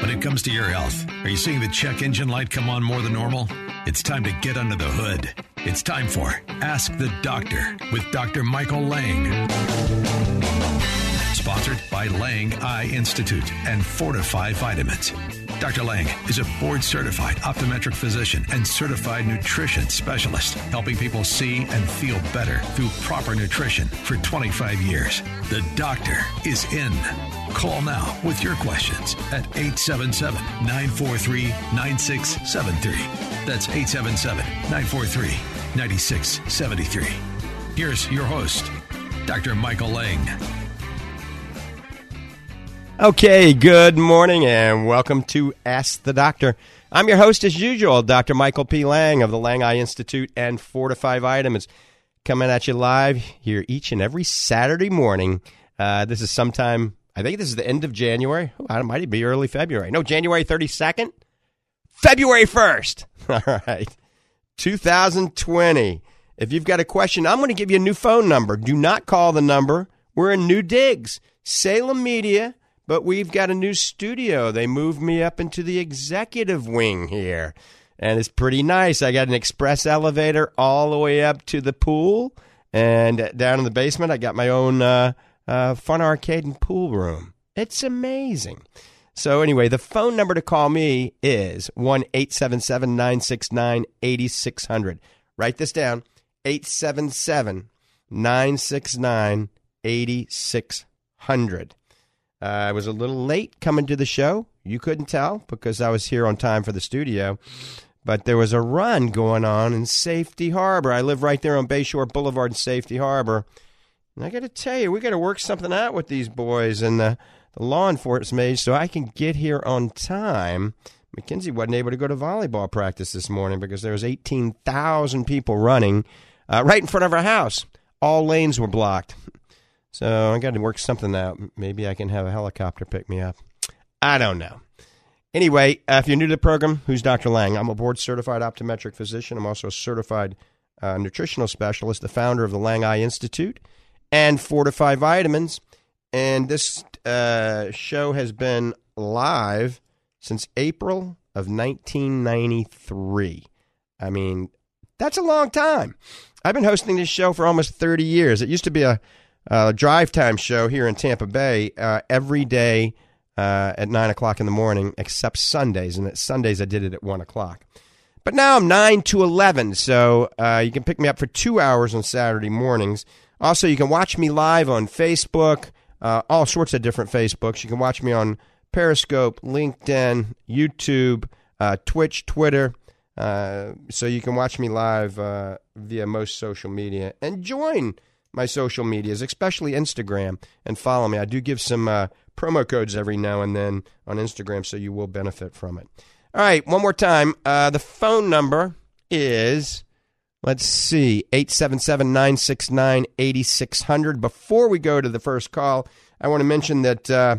When it comes to your health, are you seeing the check engine light come on more than normal? It's time to get under the hood. It's time for Ask the Doctor with Dr. Michael Lang. Sponsored by Lang Eye Institute and Fortify Vitamins. Dr. Lang is a board certified optometric physician and certified nutrition specialist, helping people see and feel better through proper nutrition for 25 years. The doctor is in. Call now with your questions at 877 943 9673. That's 877 943 9673. Here's your host, Dr. Michael Lang. Okay, good morning and welcome to Ask the Doctor. I'm your host, as usual, Dr. Michael P. Lang of the Lang Eye Institute and Fortify Vitamins, coming at you live here each and every Saturday morning. Uh, this is sometime, I think this is the end of January. It might be early February. No, January 32nd? February 1st. All right. 2020. If you've got a question, I'm going to give you a new phone number. Do not call the number. We're in New Digs, Salem Media but we've got a new studio. They moved me up into the executive wing here. And it's pretty nice. I got an express elevator all the way up to the pool. And down in the basement, I got my own uh, uh, fun arcade and pool room. It's amazing. So, anyway, the phone number to call me is 1 877 969 8600. Write this down 877 969 8600. Uh, I was a little late coming to the show. You couldn't tell because I was here on time for the studio. But there was a run going on in Safety Harbor. I live right there on Bayshore Boulevard in Safety Harbor. And I got to tell you, we got to work something out with these boys and the, the law enforcement so I can get here on time. Mackenzie wasn't able to go to volleyball practice this morning because there was 18,000 people running uh, right in front of our house. All lanes were blocked. So I got to work something out. Maybe I can have a helicopter pick me up. I don't know. Anyway, uh, if you're new to the program, who's Dr. Lang? I'm a board certified optometric physician. I'm also a certified uh, nutritional specialist, the founder of the Lang Eye Institute and Fortify Vitamins. And this uh, show has been live since April of 1993. I mean, that's a long time. I've been hosting this show for almost 30 years. It used to be a uh, drive time show here in Tampa Bay uh, every day uh, at 9 o'clock in the morning, except Sundays. And at Sundays, I did it at 1 o'clock. But now I'm 9 to 11, so uh, you can pick me up for two hours on Saturday mornings. Also, you can watch me live on Facebook, uh, all sorts of different Facebooks. You can watch me on Periscope, LinkedIn, YouTube, uh, Twitch, Twitter. so you can watch me live via most social media and join my social medias, especially Instagram, and follow me. I do give some uh, promo codes every now and then on Instagram, so you will benefit from it. All right, one more time. Uh, the phone number is, let's see, 877 969 8600. Before we go to the first call, I want to mention that uh,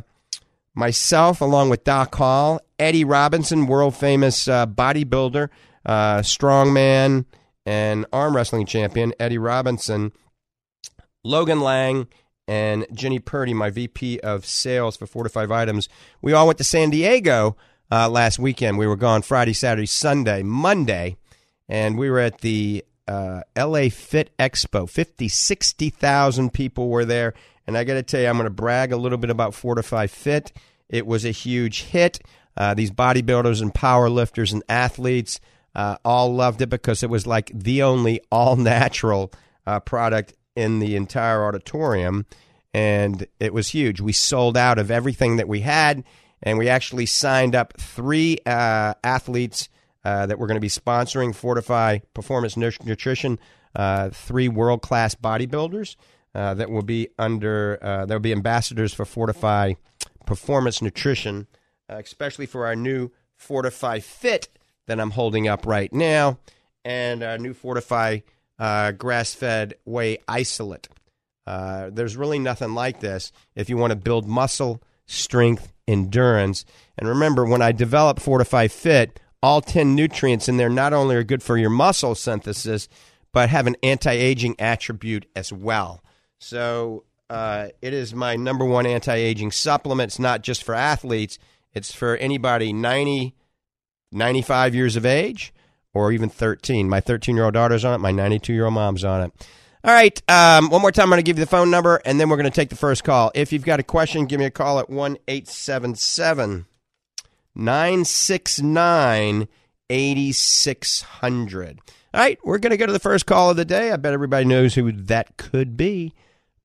myself, along with Doc Hall, Eddie Robinson, world famous uh, bodybuilder, uh, strongman, and arm wrestling champion, Eddie Robinson, Logan Lang, and Jenny Purdy, my VP of sales for Fortify Vitamins. We all went to San Diego uh, last weekend. We were gone Friday, Saturday, Sunday, Monday, and we were at the uh, LA Fit Expo. 50, 60,000 people were there. And I got to tell you, I'm going to brag a little bit about Fortify Fit. It was a huge hit. Uh, these bodybuilders and power lifters and athletes uh, all loved it because it was like the only all natural uh, product in the entire auditorium, and it was huge. We sold out of everything that we had, and we actually signed up three uh, athletes uh, that were going to be sponsoring Fortify Performance Nutrition, uh, three world class bodybuilders uh, that will be under, uh, that will be ambassadors for Fortify performance nutrition, uh, especially for our new Fortify Fit that I'm holding up right now, and our new Fortify uh, grass fed whey isolate. Uh, there's really nothing like this if you want to build muscle, strength, endurance. And remember, when I develop Fortify Fit, all 10 nutrients in there not only are good for your muscle synthesis, but have an anti aging attribute as well. So uh, it is my number one anti aging supplement. It's not just for athletes, it's for anybody 90, 95 years of age or even 13. My 13 year old daughter's on it, my 92 year old mom's on it. All right. Um, one more time, I'm going to give you the phone number, and then we're going to take the first call. If you've got a question, give me a call at 1 877 969 8600. All right. We're going to go to the first call of the day. I bet everybody knows who that could be.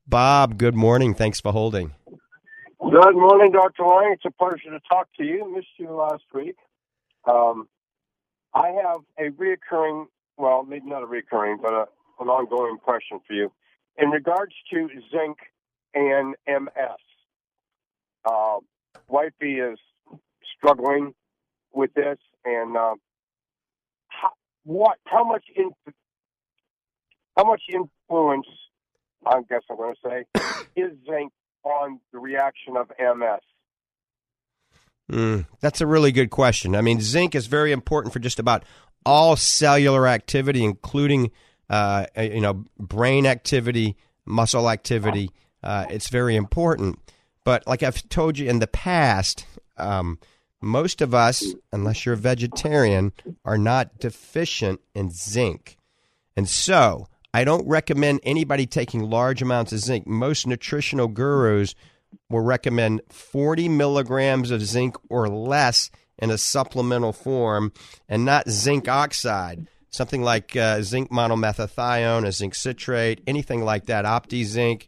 Bob, good morning. Thanks for holding. Good morning, Dr. Lang. It's a pleasure to talk to you. Missed you last week. Um, I have a reoccurring, well, maybe not a reoccurring, but a, an ongoing question for you. In regards to zinc and MS, uh, Wifey is struggling with this, and uh, how, what? How much in, how much influence? I guess I'm going to say is zinc on the reaction of MS. Mm, that's a really good question. I mean, zinc is very important for just about all cellular activity, including uh, you know brain activity, muscle activity. Uh, it's very important. But like I've told you in the past, um, most of us, unless you're a vegetarian, are not deficient in zinc, and so I don't recommend anybody taking large amounts of zinc. Most nutritional gurus will recommend 40 milligrams of zinc or less in a supplemental form and not zinc oxide. Something like uh, zinc monomethionine, a zinc citrate, anything like that, OptiZinc.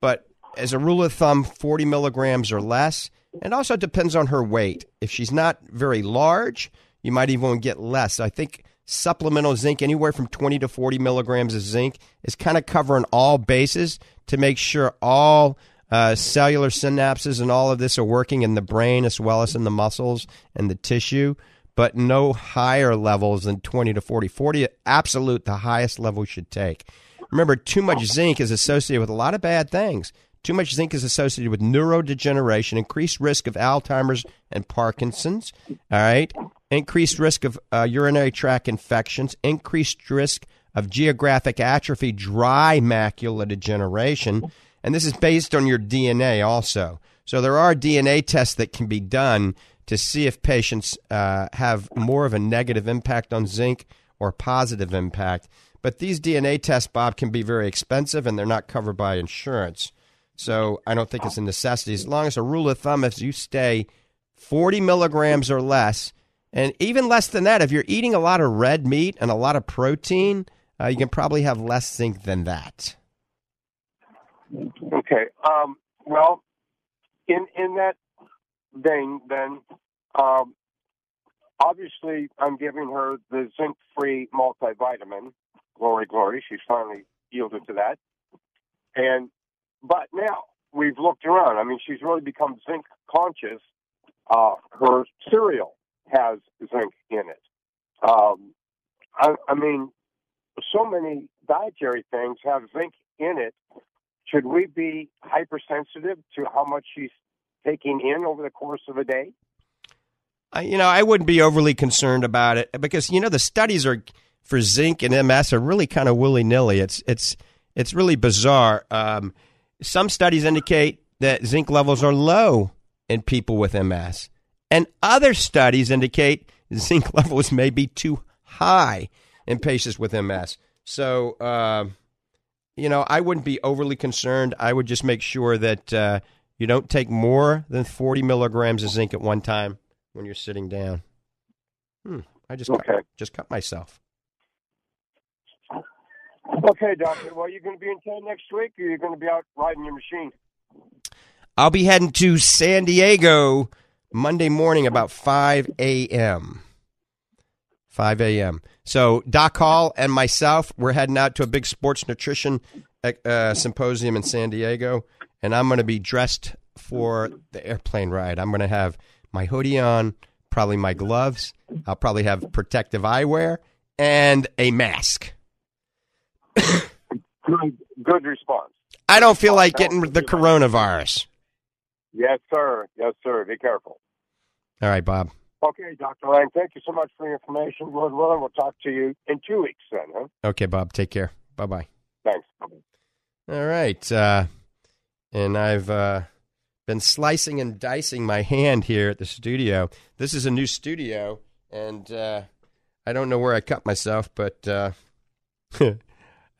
But as a rule of thumb, 40 milligrams or less. It also depends on her weight. If she's not very large, you might even get less. I think supplemental zinc, anywhere from 20 to 40 milligrams of zinc, is kind of covering all bases to make sure all uh, cellular synapses and all of this are working in the brain as well as in the muscles and the tissue, but no higher levels than 20 to 40. 40, absolute, the highest level should take. Remember, too much zinc is associated with a lot of bad things. Too much zinc is associated with neurodegeneration, increased risk of Alzheimer's and Parkinson's, all right? Increased risk of uh, urinary tract infections, increased risk of geographic atrophy, dry macular degeneration and this is based on your DNA also. So there are DNA tests that can be done to see if patients uh, have more of a negative impact on zinc or positive impact. But these DNA tests, Bob, can be very expensive and they're not covered by insurance. So I don't think it's a necessity. As long as a rule of thumb is you stay 40 milligrams or less, and even less than that, if you're eating a lot of red meat and a lot of protein, uh, you can probably have less zinc than that. Okay. Um, well, in in that vein, then um, obviously I'm giving her the zinc-free multivitamin. Glory, glory! She's finally yielded to that. And but now we've looked around. I mean, she's really become zinc conscious. Uh, her cereal has zinc in it. Um, I, I mean, so many dietary things have zinc in it should we be hypersensitive to how much she's taking in over the course of a day? Uh, you know, I wouldn't be overly concerned about it because you know the studies are for zinc and MS are really kind of willy nilly. It's it's it's really bizarre. Um, some studies indicate that zinc levels are low in people with MS, and other studies indicate zinc levels may be too high in patients with MS. So. Uh, you know, I wouldn't be overly concerned. I would just make sure that uh, you don't take more than 40 milligrams of zinc at one time when you're sitting down. Hmm, I just okay. cut, just cut myself. Okay, doctor. Well, you going to be in town next week, or you're going to be out riding your machine? I'll be heading to San Diego Monday morning about 5 a.m. 5 a.m. So Doc Hall and myself, we're heading out to a big sports nutrition uh, symposium in San Diego, and I'm going to be dressed for the airplane ride. I'm going to have my hoodie on, probably my gloves. I'll probably have protective eyewear and a mask. Good, good response. I don't feel like getting the coronavirus. Yes, sir. Yes, sir. Be careful. All right, Bob. Okay, Dr. Lang, thank you so much for the information. Lord willing, we'll talk to you in two weeks then, huh? Okay, Bob. Take care. Bye bye. Thanks. All right. Uh, and I've uh, been slicing and dicing my hand here at the studio. This is a new studio, and uh, I don't know where I cut myself, but uh,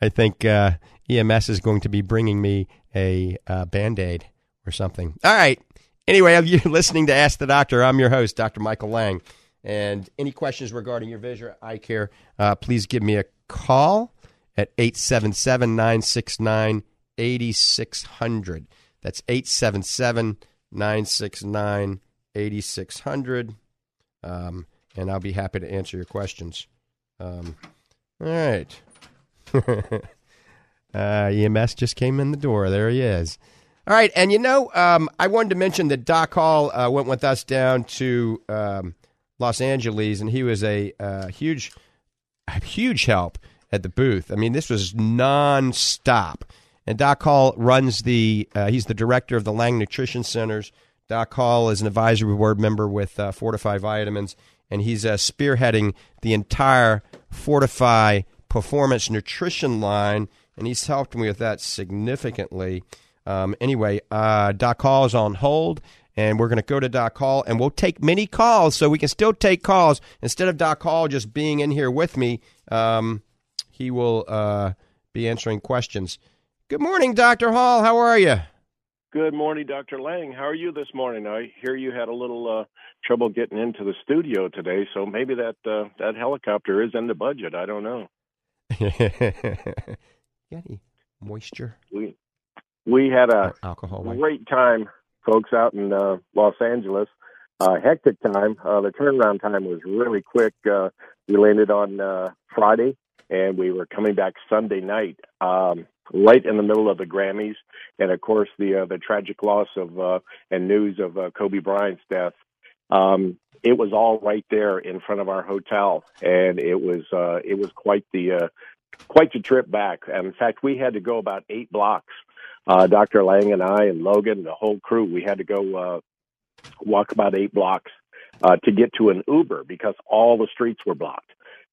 I think uh, EMS is going to be bringing me a uh, band aid or something. All right. Anyway, you're listening to Ask the Doctor. I'm your host, Dr. Michael Lang. And any questions regarding your vision or eye care, uh, please give me a call at 877 969 8600. That's 877 969 8600. Um, and I'll be happy to answer your questions. Um, all right. uh, EMS just came in the door. There he is. All right, and you know, um, I wanted to mention that Doc Hall uh, went with us down to um, Los Angeles, and he was a uh, huge, huge help at the booth. I mean, this was nonstop. And Doc Hall runs the. Uh, he's the director of the Lang Nutrition Centers. Doc Hall is an advisory board member with uh, Fortify Vitamins, and he's uh, spearheading the entire Fortify Performance Nutrition line, and he's helped me with that significantly. Um, anyway, uh, Doc Hall is on hold, and we're going to go to Doc Hall, and we'll take many calls, so we can still take calls instead of Doc Hall just being in here with me. Um, he will uh, be answering questions. Good morning, Doctor Hall. How are you? Good morning, Dr. Lang. How are you this morning? I hear you had a little uh, trouble getting into the studio today, so maybe that uh, that helicopter is in the budget. I don't know. any moisture? We we had a alcohol? Great time, folks, out in uh, Los Angeles. Uh, hectic time. Uh, the turnaround time was really quick. Uh, we landed on uh, Friday, and we were coming back Sunday night, um, right in the middle of the Grammys, and of course the uh, the tragic loss of uh, and news of uh, Kobe Bryant's death. Um, it was all right there in front of our hotel, and it was uh, it was quite the uh, quite the trip back. And in fact, we had to go about eight blocks. Uh, Dr. Lang and I and Logan, and the whole crew, we had to go uh, walk about eight blocks uh, to get to an Uber because all the streets were blocked.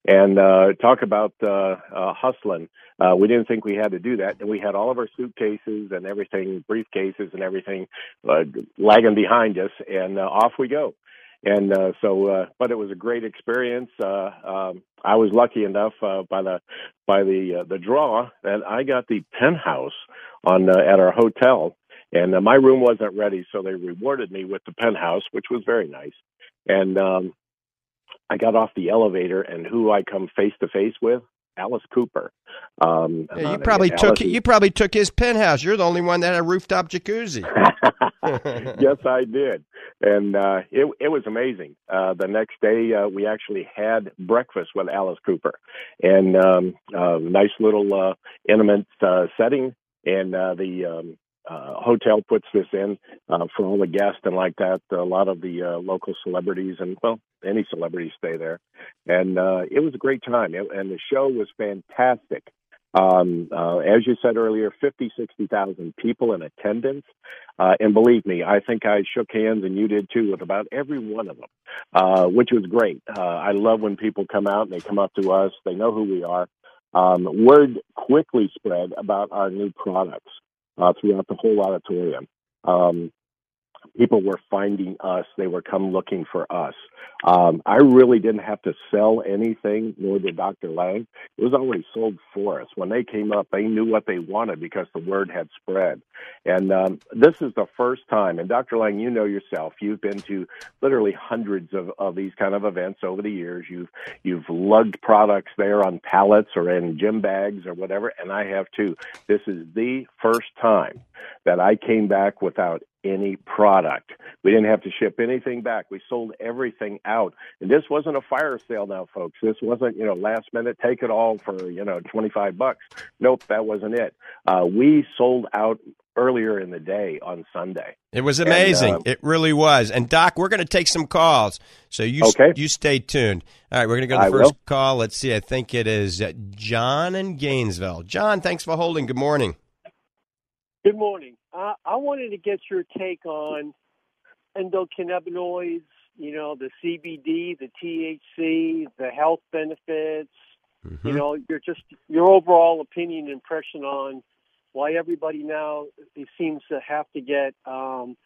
And uh, talk about uh, uh, hustling. Uh, we didn't think we had to do that, and we had all of our suitcases and everything, briefcases and everything, uh, lagging behind us, and uh, off we go. And uh, so, uh, but it was a great experience. Uh, um, I was lucky enough uh, by the by the uh, the draw that I got the penthouse on uh, at our hotel, and uh, my room wasn't ready, so they rewarded me with the penthouse, which was very nice. And um, I got off the elevator, and who I come face to face with, Alice Cooper. Um, Yeah, you uh, probably took you probably took his penthouse. You're the only one that had a rooftop jacuzzi. yes, I did, and uh, it it was amazing. Uh, the next day, uh, we actually had breakfast with Alice Cooper, and um, uh, nice little uh, intimate uh, setting, and uh, the um, uh, hotel puts this in uh, for all the guests and like that. A lot of the uh, local celebrities and well, any celebrities stay there, and uh, it was a great time. It, and the show was fantastic. Um, uh, as you said earlier, 50, 60,000 people in attendance. Uh, and believe me, I think I shook hands and you did too with about every one of them, uh, which was great. Uh, I love when people come out and they come up to us. They know who we are. Um, word quickly spread about our new products uh, throughout the whole auditorium. Um, people were finding us. They were come looking for us. Um, I really didn't have to sell anything, nor did Dr. Lang. It was already sold for us. When they came up, they knew what they wanted because the word had spread. And um, this is the first time, and Dr. Lang, you know yourself, you've been to literally hundreds of, of these kind of events over the years. You've you've lugged products there on pallets or in gym bags or whatever, and I have too. This is the first time that I came back without any product. We didn't have to ship anything back. We sold everything out. And this wasn't a fire sale now, folks. This wasn't, you know, last minute, take it all for, you know, 25 bucks. Nope, that wasn't it. Uh, we sold out earlier in the day on Sunday. It was amazing. And, uh, it really was. And Doc, we're going to take some calls, so you okay. you stay tuned. All right, we're going to go to the I first will. call. Let's see. I think it is uh, John in Gainesville. John, thanks for holding. Good morning. Good morning. Uh, I wanted to get your take on endocannabinoids. You know, the CBD, the THC, the health benefits. Mm-hmm. You know, your just your overall opinion, impression on why everybody now seems to have to get um,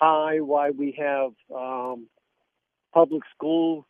high. Why we have um, public school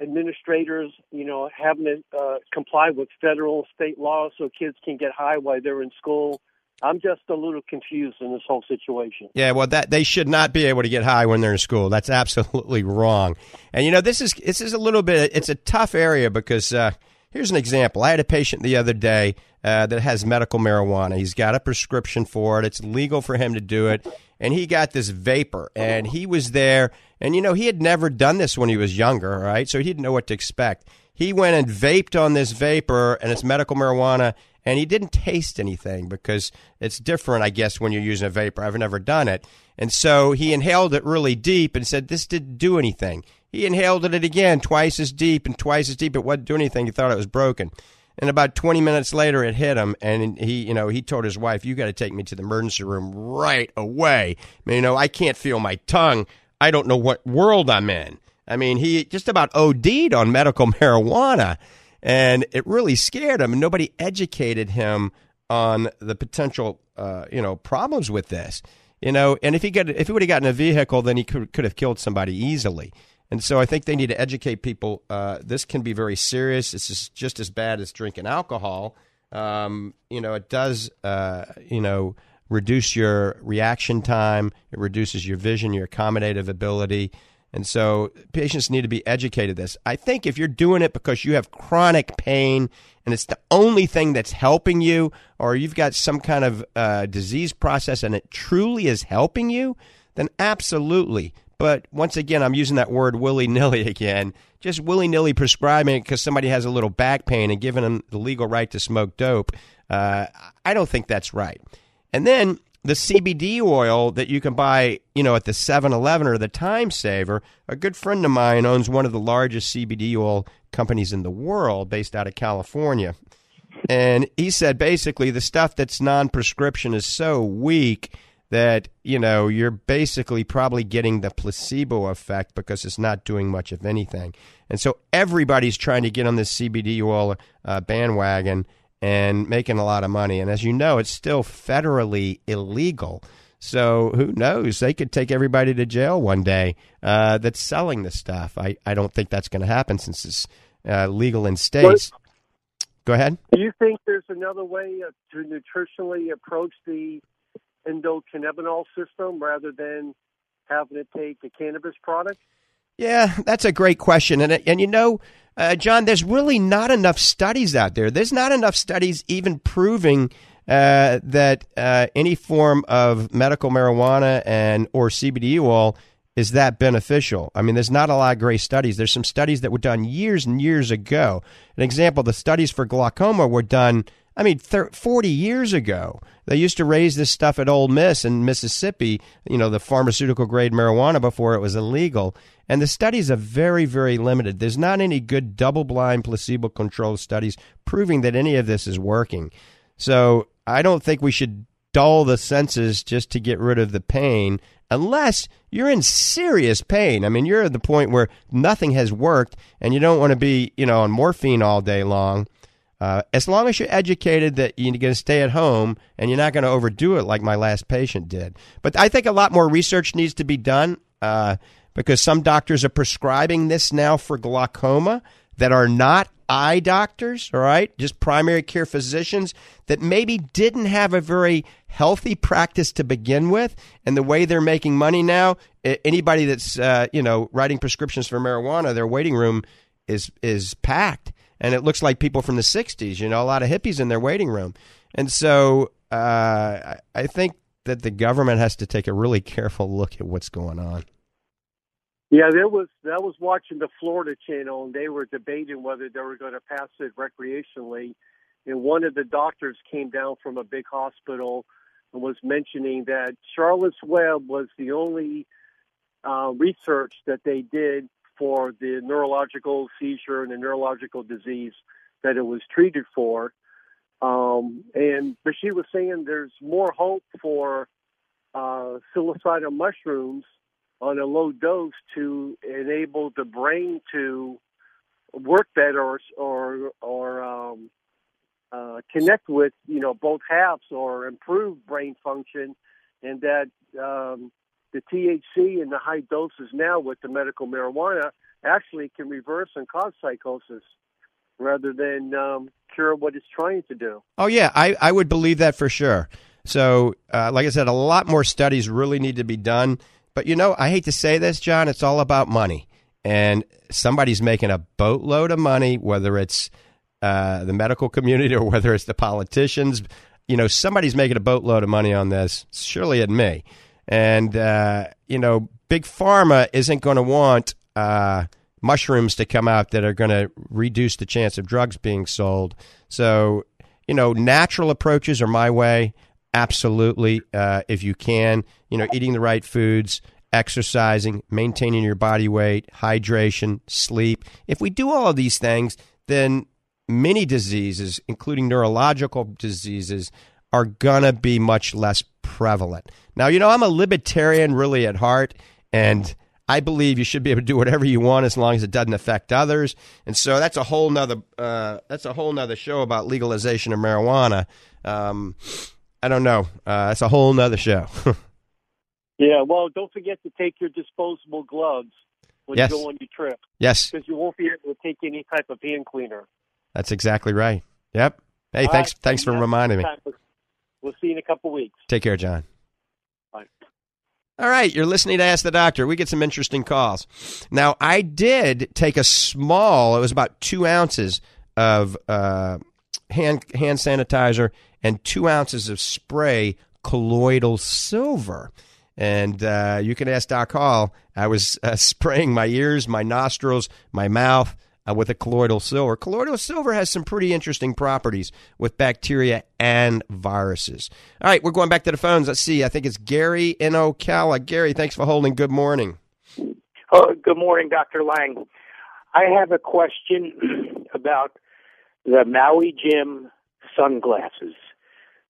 administrators, you know, having to uh, comply with federal state laws so kids can get high while they're in school. I'm just a little confused in this whole situation. Yeah, well, that they should not be able to get high when they're in school. That's absolutely wrong. And you know, this is this is a little bit. It's a tough area because uh, here's an example. I had a patient the other day uh, that has medical marijuana. He's got a prescription for it. It's legal for him to do it, and he got this vapor. And he was there, and you know, he had never done this when he was younger, right? So he didn't know what to expect. He went and vaped on this vapor, and it's medical marijuana and he didn't taste anything because it's different, I guess, when you're using a vapor. I've never done it. And so he inhaled it really deep and said, This didn't do anything. He inhaled it again, twice as deep and twice as deep. It wasn't doing anything. He thought it was broken. And about 20 minutes later, it hit him, and he, you know, he told his wife, "You got to take me to the emergency room right away." I mean, you know, I can't feel my tongue. I don't know what world I'm in. I mean, he just about OD'd on medical marijuana and it really scared him. Nobody educated him on the potential, uh, you know, problems with this. You know, and if he got if he would have gotten a vehicle, then he could could have killed somebody easily. And so I think they need to educate people. Uh, this can be very serious. This is just as bad as drinking alcohol. Um, you know, it does, uh, you know, reduce your reaction time. It reduces your vision, your accommodative ability. And so patients need to be educated this. I think if you're doing it because you have chronic pain and it's the only thing that's helping you, or you've got some kind of uh, disease process and it truly is helping you, then absolutely. But once again, I'm using that word willy nilly again. Just willy nilly prescribing it because somebody has a little back pain and giving them the legal right to smoke dope. Uh, I don't think that's right. And then the CBD oil that you can buy, you know, at the 7-Eleven or the Time Saver. A good friend of mine owns one of the largest CBD oil companies in the world based out of California. And he said basically the stuff that's non-prescription is so weak that, you know, you're basically probably getting the placebo effect because it's not doing much of anything. And so everybody's trying to get on this CBD oil uh, bandwagon and making a lot of money. And as you know, it's still federally illegal. So who knows? They could take everybody to jail one day uh, that's selling the stuff. I, I don't think that's going to happen since it's uh, legal in states. Go ahead. Do you think there's another way to nutritionally approach the endocannabinoid system rather than having to take a cannabis product? Yeah, that's a great question, and and you know, uh, John, there's really not enough studies out there. There's not enough studies even proving uh, that uh, any form of medical marijuana and or CBD oil is that beneficial. I mean, there's not a lot of great studies. There's some studies that were done years and years ago. An example: the studies for glaucoma were done. I mean, 30, 40 years ago. They used to raise this stuff at Ole Miss in Mississippi, you know, the pharmaceutical grade marijuana before it was illegal. And the studies are very, very limited. There's not any good double blind placebo controlled studies proving that any of this is working. So I don't think we should dull the senses just to get rid of the pain unless you're in serious pain. I mean, you're at the point where nothing has worked and you don't want to be, you know, on morphine all day long. Uh, as long as you're educated that you're going to stay at home and you're not going to overdo it like my last patient did. But I think a lot more research needs to be done uh, because some doctors are prescribing this now for glaucoma that are not eye doctors, all right, just primary care physicians that maybe didn't have a very healthy practice to begin with, and the way they're making money now, anybody that's uh, you know writing prescriptions for marijuana, their waiting room is is packed and it looks like people from the 60s, you know, a lot of hippies in their waiting room. And so uh, I think that the government has to take a really careful look at what's going on. Yeah, there was I was watching the Florida channel and they were debating whether they were going to pass it recreationally. And one of the doctors came down from a big hospital and was mentioning that Charlotte's Web was the only uh, research that they did for the neurological seizure and the neurological disease that it was treated for. Um, and but she was saying there's more hope for uh, psilocybin mushrooms on a low dose to enable the brain to work better or or, or um, uh, connect with you know both halves or improve brain function, and that um, the THC in the high doses now with the medical marijuana actually can reverse and cause psychosis rather than um, cure what it's trying to do. Oh yeah, I, I would believe that for sure. So, uh, like I said, a lot more studies really need to be done. But you know, I hate to say this, John, it's all about money. And somebody's making a boatload of money, whether it's uh, the medical community or whether it's the politicians. You know, somebody's making a boatload of money on this. Surely it me. And, uh, you know, Big Pharma isn't going to want uh, mushrooms to come out that are going to reduce the chance of drugs being sold. So, you know, natural approaches are my way. Absolutely. Uh, if you can, you know, eating the right foods, exercising, maintaining your body weight, hydration, sleep. If we do all of these things, then many diseases, including neurological diseases, are going to be much less prevalent. Now, you know, I'm a libertarian really at heart, and I believe you should be able to do whatever you want as long as it doesn't affect others. And so that's a whole nother uh, that's a whole nother show about legalization of marijuana. Um, I don't know. Uh, that's a whole nother show. yeah. Well, don't forget to take your disposable gloves when yes. you go on your trip. Yes. Because you won't be able to take any type of hand cleaner. That's exactly right. Yep. Hey, All thanks. Right. Thanks for reminding me. We'll see you in a couple weeks. Take care, John. Bye. All right, you're listening to Ask the Doctor. We get some interesting calls. Now, I did take a small. It was about two ounces of uh, hand hand sanitizer and two ounces of spray colloidal silver. And uh, you can ask Doc Hall. I was uh, spraying my ears, my nostrils, my mouth uh, with a colloidal silver. Colloidal silver has some pretty interesting properties with bacteria and viruses. All right, we're going back to the phones. Let's see. I think it's Gary in Ocala. Gary, thanks for holding. Good morning. Oh, good morning, Dr. Lang. I have a question about the Maui Jim sunglasses,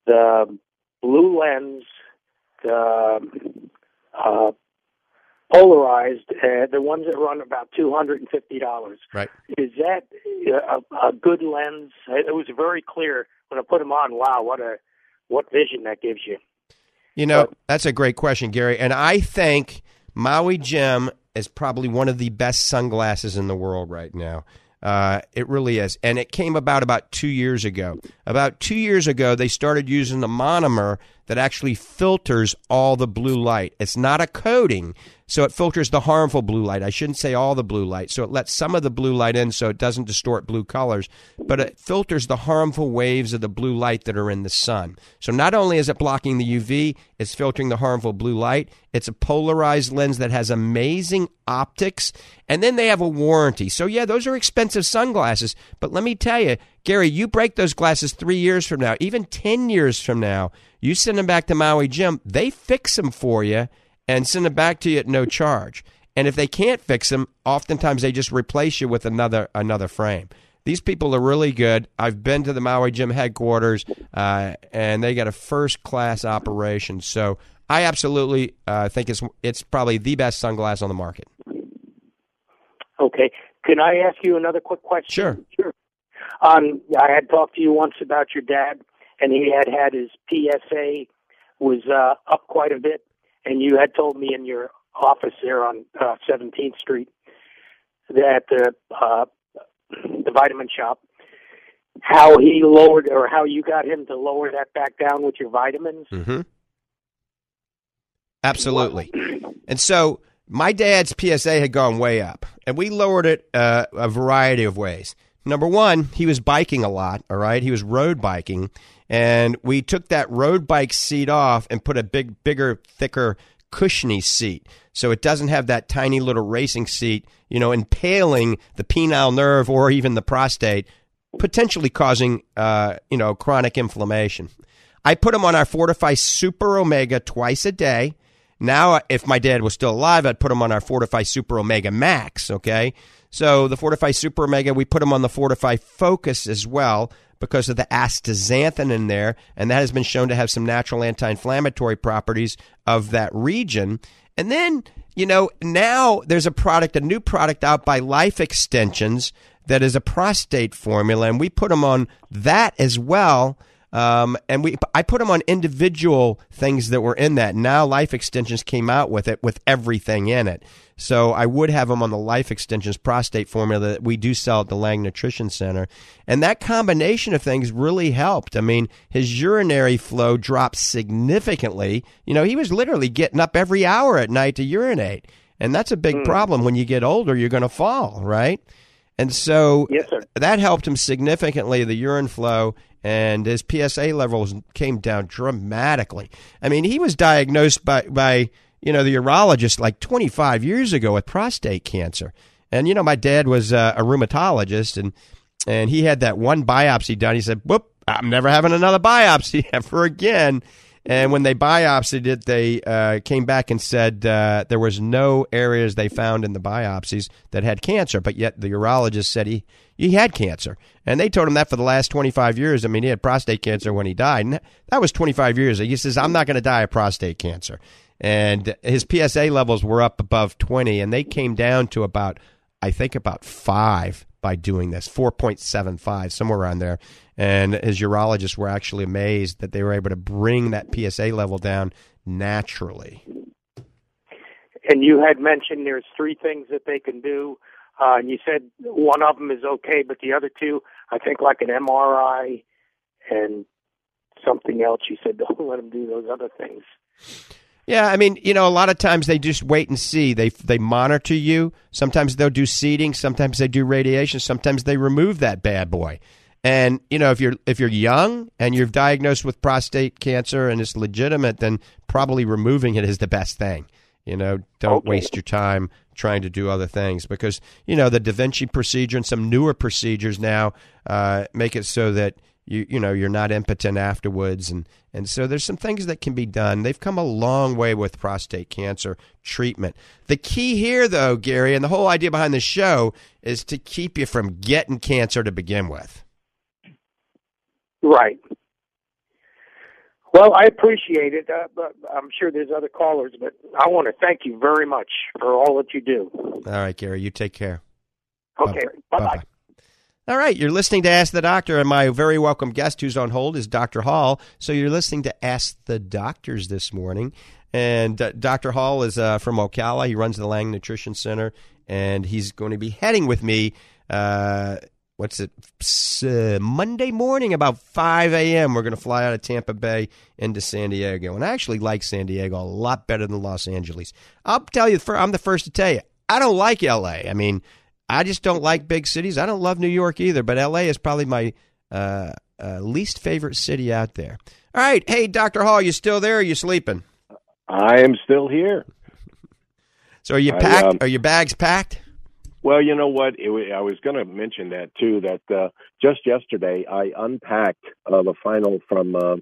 the blue lens, the uh, polarized, uh, the ones that run about two hundred and fifty dollars. Right. Is that a, a good lens? It was very clear when I put them on. Wow, what a what vision that gives you. You know, but, that's a great question, Gary. And I think Maui Jim is probably one of the best sunglasses in the world right now. Uh, it really is. And it came about about two years ago. About two years ago, they started using the monomer that actually filters all the blue light. It's not a coating, so it filters the harmful blue light. I shouldn't say all the blue light. So it lets some of the blue light in so it doesn't distort blue colors, but it filters the harmful waves of the blue light that are in the sun. So not only is it blocking the UV, it's filtering the harmful blue light. It's a polarized lens that has amazing optics, and then they have a warranty. So yeah, those are expensive sunglasses, but let me tell you, Gary, you break those glasses 3 years from now, even 10 years from now, you send them back to Maui Jim, they fix them for you and send them back to you at no charge. And if they can't fix them, oftentimes they just replace you with another another frame. These people are really good. I've been to the Maui Jim headquarters, uh, and they got a first class operation. So I absolutely uh, think it's it's probably the best sunglass on the market. Okay, can I ask you another quick question? Sure. Sure. Um, I had talked to you once about your dad, and he had had his PSA was uh, up quite a bit and you had told me in your office there on uh, 17th Street that the uh, the vitamin shop how he lowered or how you got him to lower that back down with your vitamins. Mm-hmm. Absolutely. And so my dad's PSA had gone way up, and we lowered it uh, a variety of ways. Number one, he was biking a lot. All right, he was road biking, and we took that road bike seat off and put a big, bigger, thicker, cushiony seat. So it doesn't have that tiny little racing seat, you know, impaling the penile nerve or even the prostate, potentially causing, uh, you know, chronic inflammation. I put him on our Fortify Super Omega twice a day. Now, if my dad was still alive, I'd put him on our Fortify Super Omega Max. Okay, so the Fortify Super Omega, we put them on the Fortify Focus as well because of the astaxanthin in there, and that has been shown to have some natural anti-inflammatory properties of that region. And then, you know, now there's a product, a new product out by Life Extensions that is a prostate formula, and we put them on that as well. Um, and we, I put them on individual things that were in that. Now Life Extensions came out with it with everything in it. So I would have them on the Life Extensions prostate formula that we do sell at the Lang Nutrition Center. And that combination of things really helped. I mean, his urinary flow dropped significantly. You know, he was literally getting up every hour at night to urinate. And that's a big mm. problem when you get older, you're going to fall, right? And so yes, that helped him significantly, the urine flow, and his PSA levels came down dramatically. I mean, he was diagnosed by, by you know, the urologist like 25 years ago with prostate cancer. And, you know, my dad was uh, a rheumatologist and, and he had that one biopsy done. He said, whoop, I'm never having another biopsy ever again. And when they biopsied it, they uh, came back and said uh, there was no areas they found in the biopsies that had cancer, but yet the urologist said he he had cancer, and they told him that for the last 25 years. I mean, he had prostate cancer when he died, and that was 25 years. He says, "I'm not going to die of prostate cancer." And his PSA levels were up above 20, and they came down to about, I think, about five by doing this, 4.75, somewhere around there. And his urologists were actually amazed that they were able to bring that PSA level down naturally. And you had mentioned there's three things that they can do. Uh, and you said one of them is okay, but the other two, I think, like an MRI and something else. You said don't let them do those other things. Yeah, I mean, you know, a lot of times they just wait and see. They they monitor you. Sometimes they'll do seeding. Sometimes they do radiation. Sometimes they remove that bad boy. And you know, if you're if you're young and you're diagnosed with prostate cancer and it's legitimate, then probably removing it is the best thing. You know, don't okay. waste your time trying to do other things because you know the Da Vinci procedure and some newer procedures now uh, make it so that you you know you're not impotent afterwards. And and so there's some things that can be done. They've come a long way with prostate cancer treatment. The key here though gary and the whole idea behind the show is to keep you from getting cancer to begin with. Right. Well i appreciate it uh, but i'm sure there's other callers but i want to thank you very much for all that you do. All right gary you take care. Okay bye bye all right, you're listening to Ask the Doctor, and my very welcome guest who's on hold is Dr. Hall. So you're listening to Ask the Doctors this morning. And uh, Dr. Hall is uh, from Ocala. He runs the Lang Nutrition Center, and he's going to be heading with me. Uh, what's it? Uh, Monday morning, about 5 a.m. We're going to fly out of Tampa Bay into San Diego. And I actually like San Diego a lot better than Los Angeles. I'll tell you, I'm the first to tell you, I don't like LA. I mean, I just don't like big cities. I don't love New York either, but LA is probably my uh, uh, least favorite city out there. All right, hey, Doctor Hall, you still there? Or are you sleeping? I am still here. So are you packed? I, um, are your bags packed? Well, you know what? It, I was going to mention that too. That uh, just yesterday I unpacked uh, the final from uh,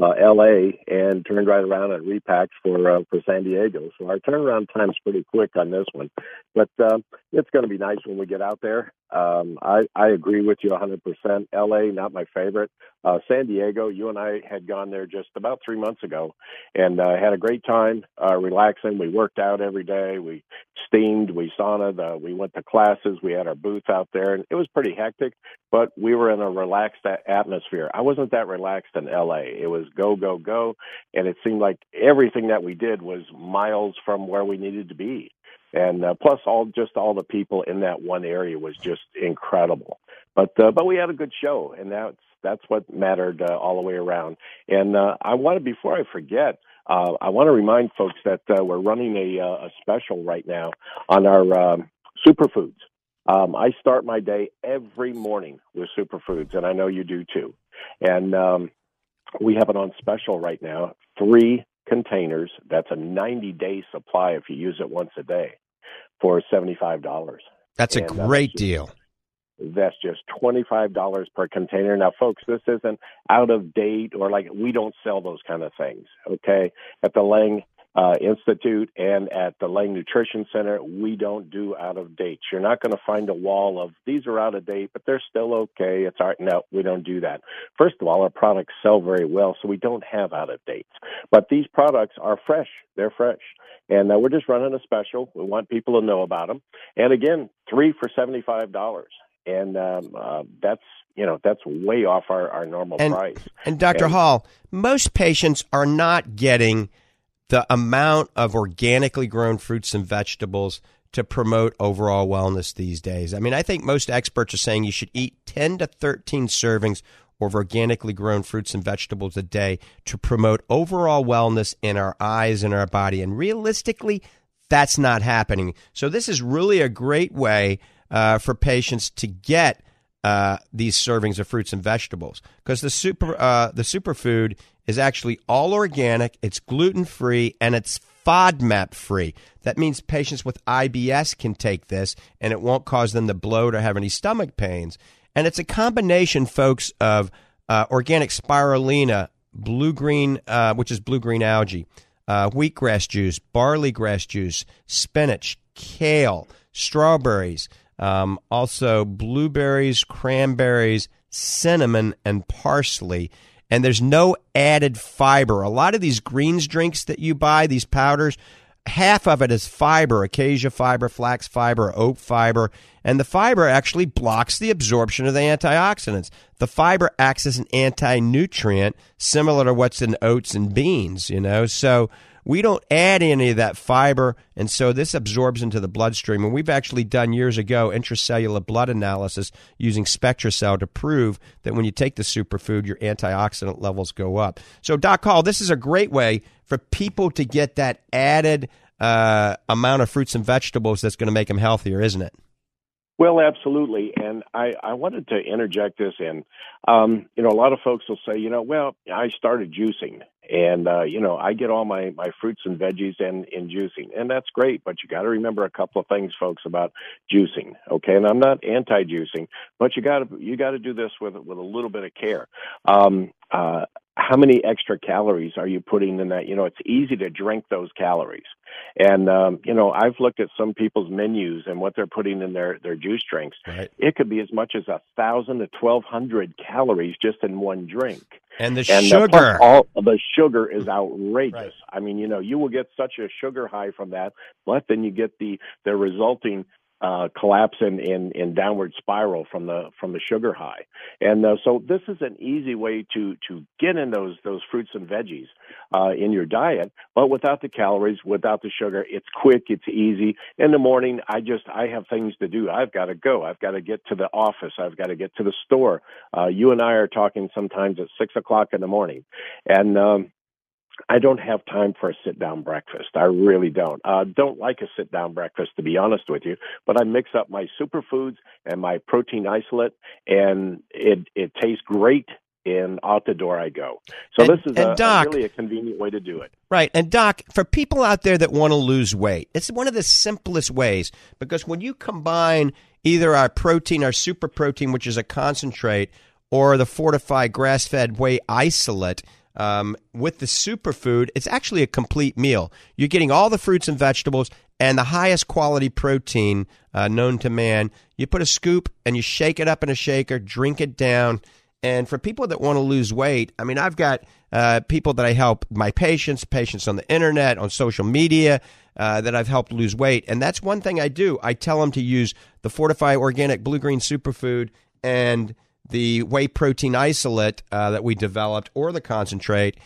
uh, L.A. and turned right around and repacked for uh, for San Diego. So our turnaround time's pretty quick on this one, but uh, it's going to be nice when we get out there. Um, I I agree with you 100%. L.A. not my favorite. Uh, San Diego, you and I had gone there just about three months ago, and uh, had a great time uh, relaxing. We worked out every day. We steamed. We saunaed. Uh, we went to classes. We had our booth out there, and it was pretty hectic. But we were in a relaxed atmosphere. I wasn't that relaxed in L.A. It was go go go, and it seemed like everything that we did was miles from where we needed to be and uh, plus all just all the people in that one area was just incredible. But uh, but we had a good show, and that's that's what mattered uh, all the way around. And uh, I to, before I forget. Uh, I want to remind folks that uh, we're running a, uh, a special right now on our um, superfoods. Um, I start my day every morning with superfoods, and I know you do too. And um, we have it on special right now. Three containers. That's a 90 day supply if you use it once a day for $75. That's a great deal. that's just $25 per container. Now, folks, this isn't out of date or like we don't sell those kind of things. Okay. At the Lang uh, Institute and at the Lang Nutrition Center, we don't do out of dates. You're not going to find a wall of these are out of date, but they're still okay. It's art. No, we don't do that. First of all, our products sell very well, so we don't have out of dates. But these products are fresh. They're fresh. And uh, we're just running a special. We want people to know about them. And again, three for $75 and um, uh, that's you know that's way off our, our normal and, price. And Dr. And, Hall, most patients are not getting the amount of organically grown fruits and vegetables to promote overall wellness these days. I mean, I think most experts are saying you should eat 10 to 13 servings of organically grown fruits and vegetables a day to promote overall wellness in our eyes and our body. And realistically, that's not happening. So this is really a great way uh, for patients to get uh, these servings of fruits and vegetables because the super uh, the superfood is actually all organic, it's gluten free, and it's FODMAP free. That means patients with IBS can take this, and it won't cause them to bloat or have any stomach pains. And it's a combination, folks, of uh, organic spirulina, blue green, uh, which is blue green algae, uh, wheatgrass juice, barley grass juice, spinach, kale, strawberries. Um, also, blueberries, cranberries, cinnamon, and parsley. And there's no added fiber. A lot of these greens drinks that you buy, these powders, half of it is fiber acacia fiber, flax fiber, oat fiber. And the fiber actually blocks the absorption of the antioxidants. The fiber acts as an anti nutrient, similar to what's in oats and beans, you know? So, we don't add any of that fiber, and so this absorbs into the bloodstream. And we've actually done years ago intracellular blood analysis using SpectraCell to prove that when you take the superfood, your antioxidant levels go up. So, Doc Hall, this is a great way for people to get that added uh, amount of fruits and vegetables that's going to make them healthier, isn't it? Well, absolutely. And I, I wanted to interject this in. Um, you know, a lot of folks will say, you know, well, I started juicing and, uh, you know, I get all my, my fruits and veggies in, in juicing and that's great. But you got to remember a couple of things, folks, about juicing. Okay. And I'm not anti juicing, but you got to, you got to do this with, with a little bit of care. Um, uh, how many extra calories are you putting in that? You know, it's easy to drink those calories. And, um, you know, I've looked at some people's menus and what they're putting in their, their juice drinks. Right. It could be as much as a thousand to twelve hundred calories just in one drink. And the and sugar, the, all the sugar is outrageous. Right. I mean, you know, you will get such a sugar high from that, but then you get the the resulting uh, collapse in, in, in downward spiral from the from the sugar high. And uh, so this is an easy way to to get in those those fruits and veggies uh, in your diet, but without the calories, without the sugar. It's quick, it's easy. In the morning, I just I have things to do. I've got to go. I've got to get to the office. I've got to get to the store. Uh, you and I are talking sometimes at six o'clock in the morning, and um, I don't have time for a sit down breakfast. I really don't. Uh, don't like a sit down breakfast, to be honest with you. But I mix up my superfoods and my protein isolate, and it it tastes great. And out the door I go. So and, this is a, Doc, a really a convenient way to do it. Right. And Doc, for people out there that want to lose weight, it's one of the simplest ways because when you combine either our protein, our super protein, which is a concentrate, or the fortified grass fed whey isolate um, with the superfood, it's actually a complete meal. You're getting all the fruits and vegetables and the highest quality protein uh, known to man. You put a scoop and you shake it up in a shaker, drink it down. And for people that want to lose weight, I mean, I've got uh, people that I help, my patients, patients on the internet, on social media, uh, that I've helped lose weight. And that's one thing I do. I tell them to use the Fortify Organic Blue Green Superfood and the whey protein isolate uh, that we developed or the concentrate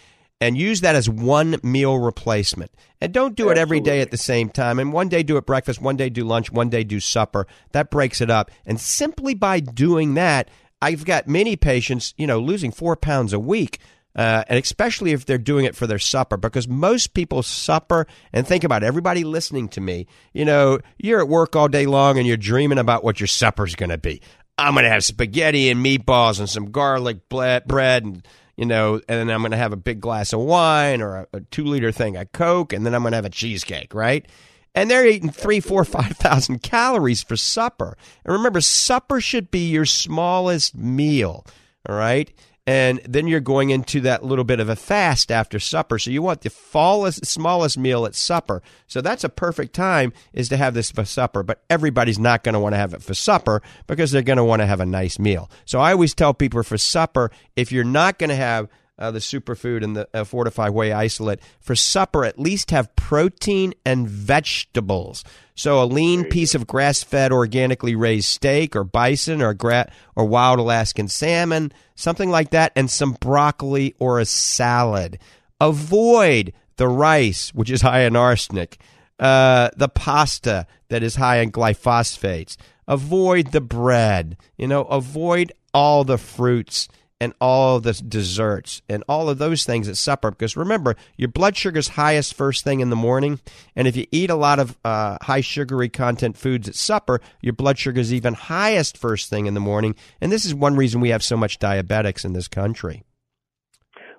and use that as one meal replacement. And don't do it every day at the same time. And one day do it breakfast, one day do lunch, one day do supper. That breaks it up. And simply by doing that, I've got many patients, you know, losing four pounds a week. Uh, and especially if they're doing it for their supper, because most people supper and think about it, everybody listening to me. You know, you're at work all day long and you're dreaming about what your supper's going to be. I'm going to have spaghetti and meatballs and some garlic bread and you know, and then I'm going to have a big glass of wine or a, a two liter thing of Coke, and then I'm going to have a cheesecake, right? and they're eating three, four, five thousand calories for supper. And remember, supper should be your smallest meal. All right. And then you're going into that little bit of a fast after supper. So you want the fallest, smallest meal at supper. So that's a perfect time is to have this for supper. But everybody's not going to want to have it for supper because they're going to want to have a nice meal. So I always tell people for supper, if you're not going to have uh, the superfood and the uh, fortified whey isolate. For supper, at least have protein and vegetables. So a lean piece of grass-fed, organically raised steak, or bison, or gra- or wild Alaskan salmon, something like that, and some broccoli or a salad. Avoid the rice, which is high in arsenic. Uh, the pasta that is high in glyphosates. Avoid the bread. You know, avoid all the fruits and all the desserts and all of those things at supper. Because remember, your blood sugar is highest first thing in the morning. And if you eat a lot of uh, high sugary content foods at supper, your blood sugar is even highest first thing in the morning. And this is one reason we have so much diabetics in this country.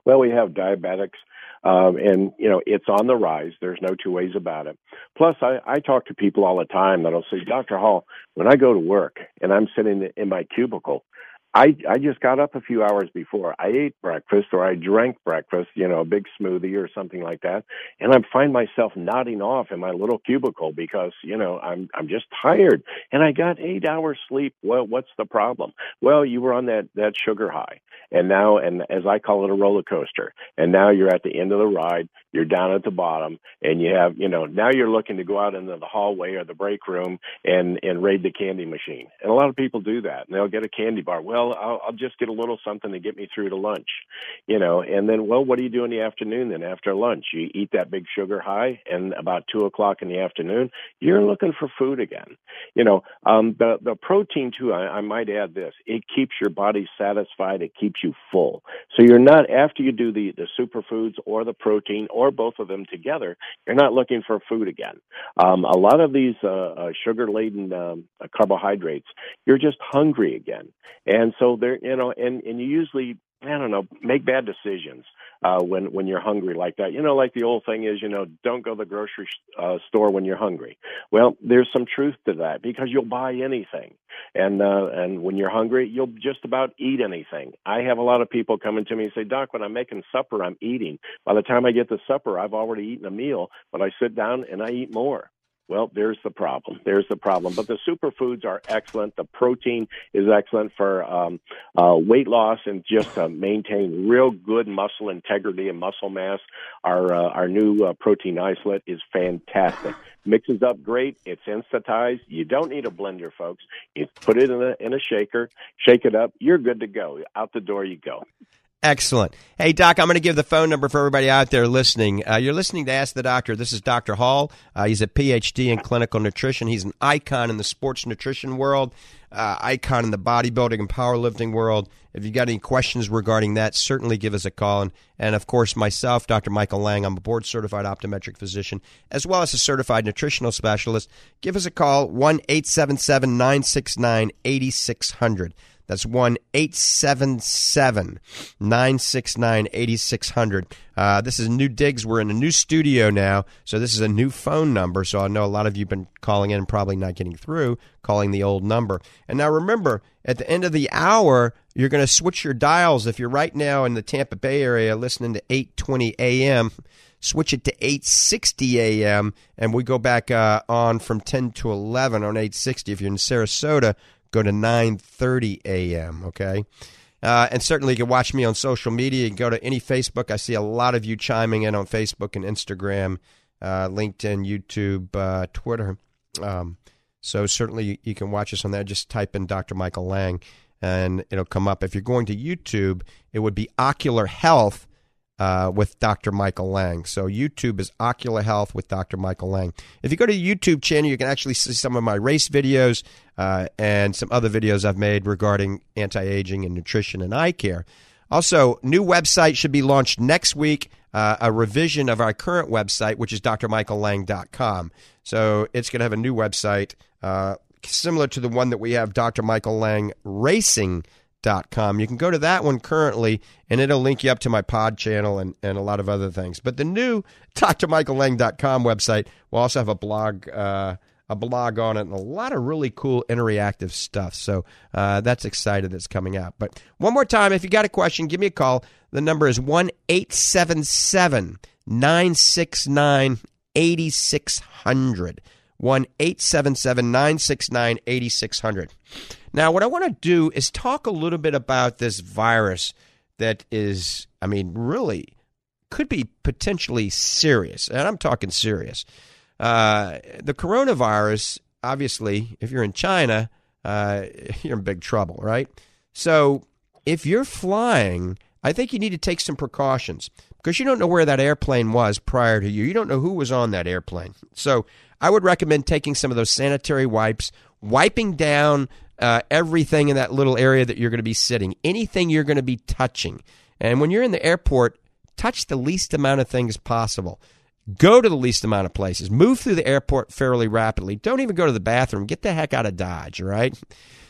Well, we have diabetics. Um, and you know it's on the rise. There's no two ways about it. Plus, I, I talk to people all the time that'll say, "Dr. Hall, when I go to work and I'm sitting in my cubicle, I I just got up a few hours before. I ate breakfast or I drank breakfast, you know, a big smoothie or something like that, and I find myself nodding off in my little cubicle because you know I'm I'm just tired and I got eight hours sleep. Well, what's the problem? Well, you were on that that sugar high, and now and as I call it a roller coaster, and now you're at the end of the ride. You're down at the bottom, and you have you know now you're looking to go out into the hallway or the break room and and raid the candy machine. And a lot of people do that, and they'll get a candy bar. Well well, I'll, I'll just get a little something to get me through to lunch, you know. And then, well, what do you do in the afternoon? Then after lunch, you eat that big sugar high, and about two o'clock in the afternoon, you're looking for food again. You know, um, the the protein too. I, I might add this: it keeps your body satisfied. It keeps you full. So you're not after you do the the superfoods or the protein or both of them together. You're not looking for food again. Um, a lot of these uh, uh, sugar laden um, carbohydrates, you're just hungry again. And so there, you know, and, and you usually, I don't know, make bad decisions uh, when when you're hungry like that. You know, like the old thing is, you know, don't go to the grocery uh, store when you're hungry. Well, there's some truth to that because you'll buy anything, and uh, and when you're hungry, you'll just about eat anything. I have a lot of people coming to me and say, Doc, when I'm making supper, I'm eating. By the time I get to supper, I've already eaten a meal, but I sit down and I eat more. Well, there's the problem. There's the problem. But the superfoods are excellent. The protein is excellent for um, uh, weight loss and just to maintain real good muscle integrity and muscle mass. Our uh, our new uh, protein isolate is fantastic. Mixes up great. It's instantized. You don't need a blender, folks. You put it in a in a shaker, shake it up. You're good to go. Out the door you go. Excellent. Hey, Doc, I'm going to give the phone number for everybody out there listening. Uh, you're listening to Ask the Doctor. This is Dr. Hall. Uh, he's a PhD in clinical nutrition. He's an icon in the sports nutrition world, uh, icon in the bodybuilding and powerlifting world. If you've got any questions regarding that, certainly give us a call. And, and of course, myself, Dr. Michael Lang, I'm a board certified optometric physician, as well as a certified nutritional specialist. Give us a call, 1 877 969 8600. That's 1 877 969 8600. Uh, this is New Digs. We're in a new studio now, so this is a new phone number. So I know a lot of you have been calling in and probably not getting through, calling the old number. And now remember, at the end of the hour, you're going to switch your dials. If you're right now in the Tampa Bay area listening to 820 a.m., switch it to 8:60 a.m. and we go back uh, on from 10 to 11 on 8:60. If you're in Sarasota, go to 9:30 a.m. Okay. Uh, and certainly you can watch me on social media. You can go to any Facebook. I see a lot of you chiming in on Facebook and Instagram, uh, LinkedIn, YouTube, uh, Twitter. Um, so certainly you, can watch us on there. Just type in Dr. Michael Lang and it'll come up. If you're going to YouTube, it would be Ocular Health uh, with Dr. Michael Lang. So YouTube is Ocular Health with Dr. Michael Lang. If you go to the YouTube channel, you can actually see some of my race videos uh, and some other videos I've made regarding anti-aging and nutrition and eye care. Also, new website should be launched next week. Uh, a revision of our current website, which is drmichaellang.com. So it's going to have a new website uh, similar to the one that we have, Dr. Michael Lang Racing com. You can go to that one currently, and it'll link you up to my pod channel and, and a lot of other things. But the new drmichaellang.com website will also have a blog. Uh, a blog on it and a lot of really cool interactive stuff. So uh, that's excited that's coming out. But one more time, if you got a question, give me a call. The number is 1 877 969 8600. 1 877 969 8600. Now, what I want to do is talk a little bit about this virus that is, I mean, really could be potentially serious. And I'm talking serious. Uh, the coronavirus, obviously, if you're in China, uh, you're in big trouble, right? So if you're flying, I think you need to take some precautions because you don't know where that airplane was prior to you. You don't know who was on that airplane. So I would recommend taking some of those sanitary wipes, wiping down uh, everything in that little area that you're going to be sitting, anything you're going to be touching. And when you're in the airport, touch the least amount of things possible. Go to the least amount of places. Move through the airport fairly rapidly. Don't even go to the bathroom. Get the heck out of Dodge, all right?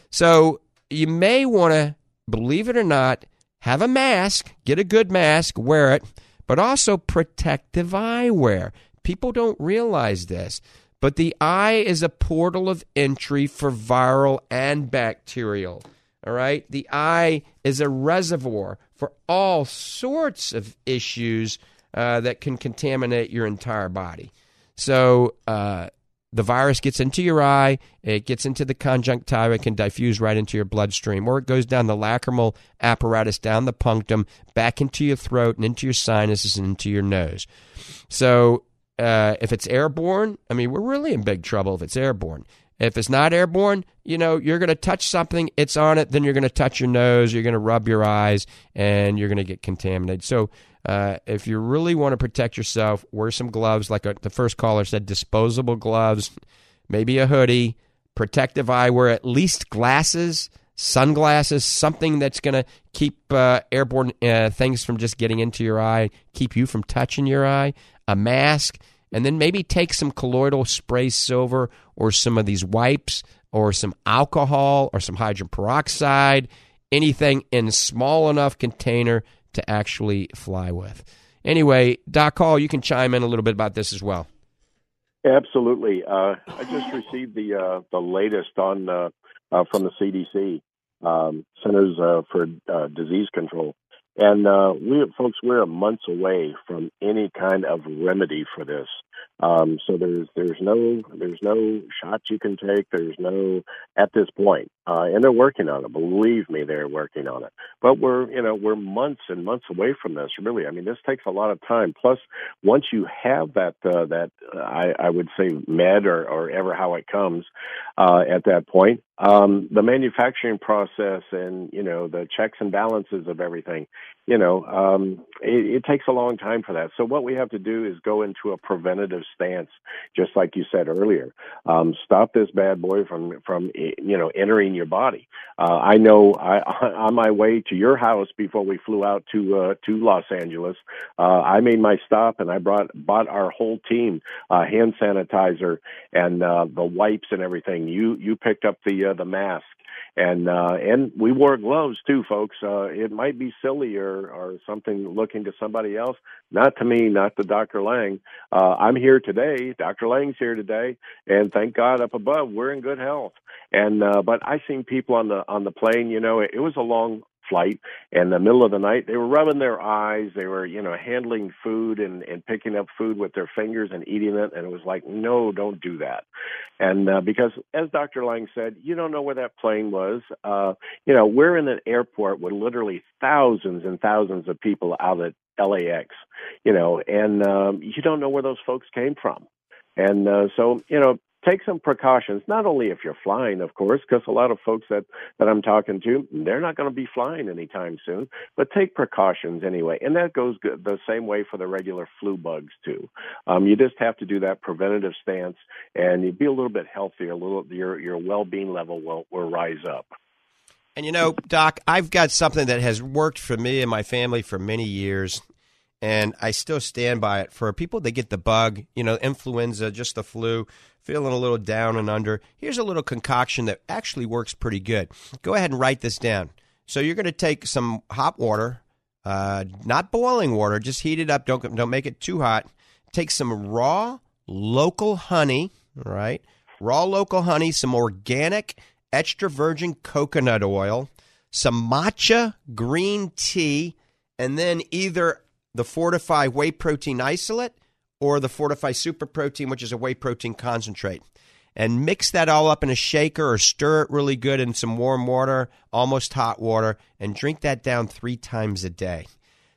So you may want to, believe it or not, have a mask, get a good mask, wear it, but also protective eyewear. People don't realize this, but the eye is a portal of entry for viral and bacterial. All right? The eye is a reservoir for all sorts of issues uh, that can contaminate your entire body. So uh, the virus gets into your eye, it gets into the conjunctiva, it can diffuse right into your bloodstream, or it goes down the lacrimal apparatus, down the punctum, back into your throat, and into your sinuses, and into your nose. So uh, if it's airborne, I mean, we're really in big trouble if it's airborne. If it's not airborne, you know, you're going to touch something, it's on it, then you're going to touch your nose, you're going to rub your eyes, and you're going to get contaminated. So uh, if you really want to protect yourself, wear some gloves, like a, uh, the first caller said, disposable gloves, maybe a hoodie, protective eyewear, at least glasses, sunglasses, something that's going to keep uh, airborne uh, things from just getting into your eye, keep you from touching your eye, a mask, and then maybe take some colloidal spray silver or some of these wipes or some alcohol or some hydrogen peroxide, anything in small enough container to actually fly with. Anyway, Doc Hall, you can chime in a little bit about this as well. Absolutely. Uh, I just received the uh, the latest on uh, uh from the CDC, um, Centers uh, for uh, Disease Control, and uh, we folks we're months away from any kind of remedy for this. Um, so there's there's no there's no shots you can take. There's no at this point, uh, and they're working on it. Believe me, they're working on it. But we're you know we're months and months away from this. Really, I mean, this takes a lot of time. Plus, once you have that uh, that uh, I, I would say med or or ever how it comes uh, at that point, um, the manufacturing process and you know the checks and balances of everything you know, um, it, it, takes a long time for that. So what we have to do is go into a preventative stance, just like you said earlier. Um, stop this bad boy from from you know entering your body. Uh, I know I, on my way to your house before we flew out to uh, to Los Angeles, uh, I made my stop and I brought bought our whole team uh, hand sanitizer and uh, the wipes and everything. You you picked up the uh, the mask and uh, and we wore gloves too, folks. Uh, it might be silly or or something looking to somebody else, not to me, not to Dr. Lang. Uh, I'm here today. Dr. Lang's here today, and thank God up above we're in good health. And uh, but I seen people on the on the plane. You know, it, it was a long flight. In the middle of the night they were rubbing their eyes. They were you know handling food and and picking up food with their fingers and eating it. And it was like no don't do that. And uh, because as dr lang said you don't know where that plane was. Uh you know we're in an airport with literally thousands and thousands of people out at lax you know and um you don't know where those folks came from. And uh, so, you know, take some precautions, not only if you're flying, of course, because a lot of folks that, that I'm talking to, they're not going to be flying anytime soon, but take precautions anyway. And that goes the same way for the regular flu bugs, too. Um, you just have to do that preventative stance and you'd be a little bit healthier, a little, your, your well being level will, will rise up. And you know, Doc, I've got something that has worked for me and my family for many years, and I still stand by it. For people that get the bug, you know, influenza, just the flu, feeling a little down and under, here's a little concoction that actually works pretty good. Go ahead and write this down. So you're going to take some hot water, uh, not boiling water, just heat it up. Don't don't make it too hot. Take some raw local honey, right? Raw local honey, some organic extra virgin coconut oil, some matcha green tea, and then either the Fortify whey protein isolate or the Fortify super protein, which is a whey protein concentrate. And mix that all up in a shaker or stir it really good in some warm water, almost hot water, and drink that down three times a day.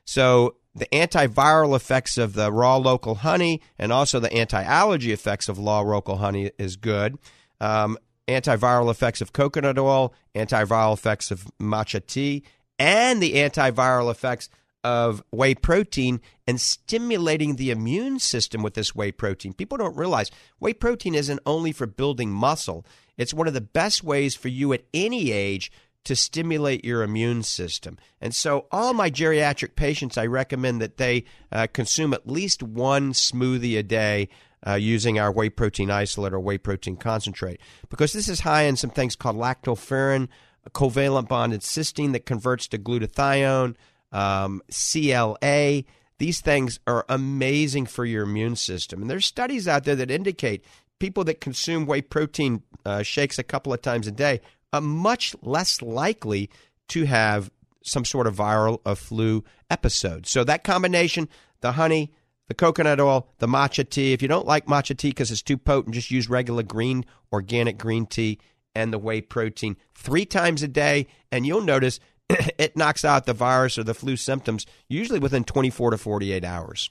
So the antiviral effects of the raw local honey and also the anti-allergy effects of raw local honey is good. Um, antiviral effects of coconut oil, antiviral effects of matcha tea, and the antiviral effects of whey protein and stimulating the immune system with this whey protein. People don't realize whey protein isn't only for building muscle, it's one of the best ways for you at any age to stimulate your immune system. And so, all my geriatric patients, I recommend that they uh, consume at least one smoothie a day. Uh, using our whey protein isolate or whey protein concentrate, because this is high in some things called lactoferrin, covalent bonded cysteine that converts to glutathione, um, CLA. These things are amazing for your immune system. And there's studies out there that indicate people that consume whey protein uh, shakes a couple of times a day are much less likely to have some sort of viral or flu episode. So that combination, the honey, the coconut oil, the matcha tea. If you don't like matcha tea because it's too potent, just use regular green, organic green tea and the whey protein three times a day, and you'll notice it knocks out the virus or the flu symptoms usually within 24 to 48 hours.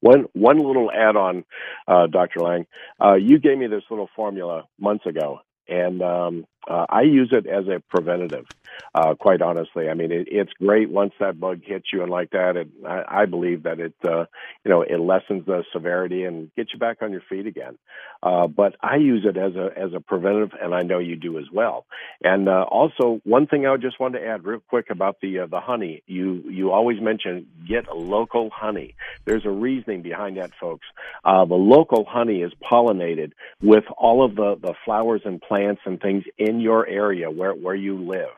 One one little add on, uh, Dr. Lang. Uh, you gave me this little formula months ago, and um, uh, I use it as a preventative. Uh, quite honestly, I mean it, it's great once that bug hits you and like that. It, I, I believe that it, uh, you know, it lessens the severity and gets you back on your feet again. Uh, but I use it as a as a preventative, and I know you do as well. And uh, also, one thing I just wanted to add real quick about the uh, the honey. You you always mention get local honey. There's a reasoning behind that, folks. Uh, the local honey is pollinated with all of the the flowers and plants and things in your area where where you live,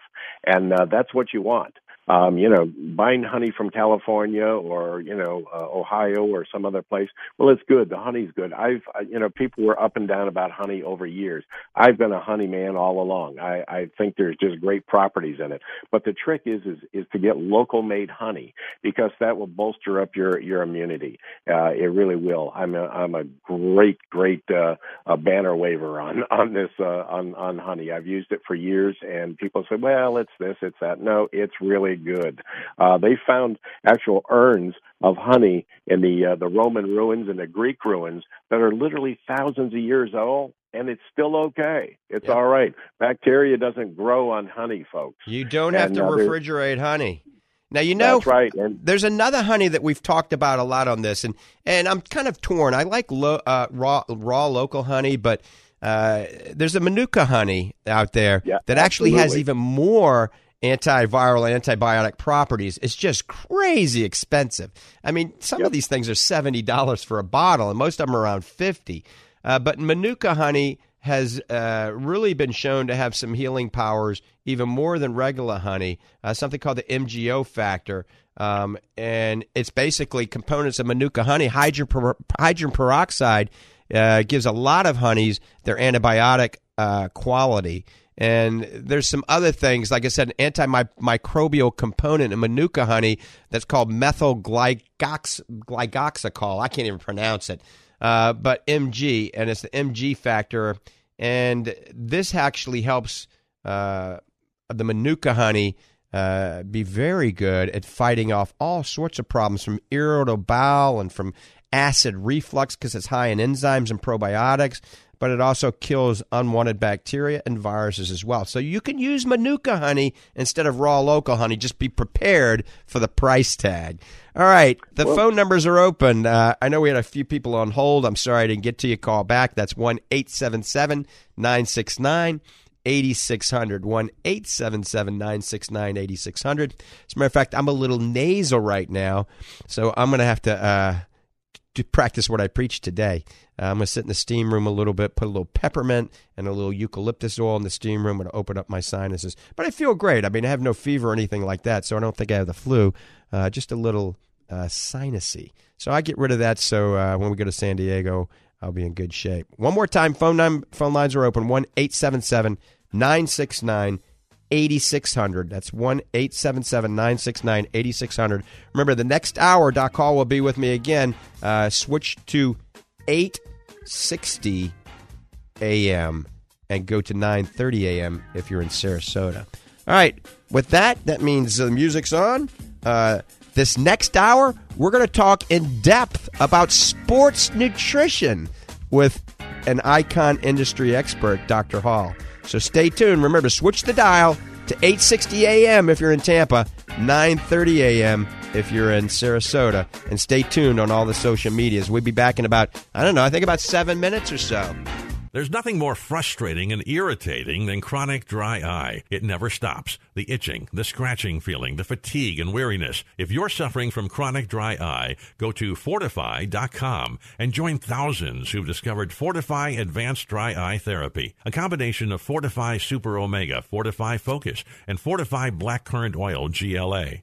and uh, that's what you want um, you know, buying honey from California or you know uh, Ohio or some other place. Well, it's good. The honey's good. I've you know people were up and down about honey over years. I've been a honey man all along. I, I think there's just great properties in it. But the trick is is is to get local made honey because that will bolster up your your immunity. Uh, it really will. I'm a I'm a great great uh, a banner waver on on this uh, on on honey. I've used it for years, and people say, well, it's this, it's that. No, it's really good. Uh, they found actual urns of honey in the uh, the Roman ruins and the Greek ruins that are literally thousands of years old, and it's still okay. It's yep. all right. Bacteria doesn't grow on honey, folks. You don't have and, to uh, refrigerate honey. Now you know right. And there's another honey that we've talked about a lot on this, and and I'm kind of torn. I like lo, uh, raw raw local honey, but uh, there's a manuka honey out there yeah, that actually absolutely. has even more antiviral, antibiotic properties. It's just crazy expensive. I mean, some yep. of these things are seventy dollars for a bottle, and most of them are around fifty. Uh, but Manuka honey has uh, really been shown to have some healing powers, even more than regular honey. Uh, something called the MGO factor, um, and it's basically components of Manuka honey. Hydrogen, per- hydrogen peroxide uh, gives a lot of honeys their antibiotic uh, quality. And there's some other things, like I said, an antimicrobial component in Manuka honey that's called methyl glycoxychol. I can't even pronounce it, uh, but MG, and it's the MG factor. And this actually helps uh, the Manuka honey uh, be very good at fighting off all sorts of problems from irritable bowel and from acid reflux because it's high in enzymes and probiotics but it also kills unwanted bacteria and viruses as well. So you can use Manuka honey instead of raw local honey. Just be prepared for the price tag. All right, the phone numbers are open. Uh, I know we had a few people on hold. I'm sorry I didn't get to your Call back. That's 1 877 969 8600. 1 877 969 8600. As a matter of fact, I'm a little nasal right now, so I'm going to have to. Uh, to practice what I preach today. Uh, I'm going to sit in the steam room a little bit, put a little peppermint and a little eucalyptus oil in the steam room and open up my sinuses. But I feel great. I mean, I have no fever or anything like that, so I don't think I have the flu. Uh, just a little uh, sinusy. So I get rid of that. So uh, when we go to San Diego, I'll be in good shape. One more time, phone nine, phone lines are open one eight seven seven nine six nine. 8600. That's 1 877 969 8600. Remember, the next hour, Doc Hall will be with me again. Uh, switch to 860 a.m. and go to 930 a.m. if you're in Sarasota. All right, with that, that means the music's on. Uh, this next hour, we're going to talk in depth about sports nutrition with an icon industry expert, Dr. Hall. So stay tuned. Remember, switch the dial to 8:60 a.m. if you're in Tampa, 9:30 a.m. if you're in Sarasota, and stay tuned on all the social medias. We'll be back in about I don't know, I think about 7 minutes or so. There's nothing more frustrating and irritating than chronic dry eye. It never stops. The itching, the scratching feeling, the fatigue and weariness. If you're suffering from chronic dry eye, go to fortifeye.com and join thousands who've discovered Fortify Advanced Dry Eye Therapy, a combination of Fortify Super Omega, Fortify Focus, and Fortify Blackcurrant Oil GLA.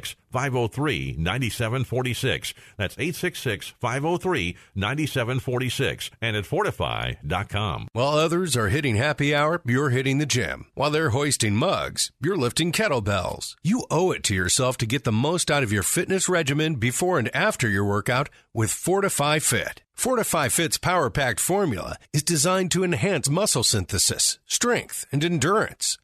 503 9746. That's 866 503 9746 and at fortifeye.com. While others are hitting happy hour, you're hitting the gym. While they're hoisting mugs, you're lifting kettlebells. You owe it to yourself to get the most out of your fitness regimen before and after your workout with Fortify Fit. Fortify Fit's power packed formula is designed to enhance muscle synthesis, strength, and endurance.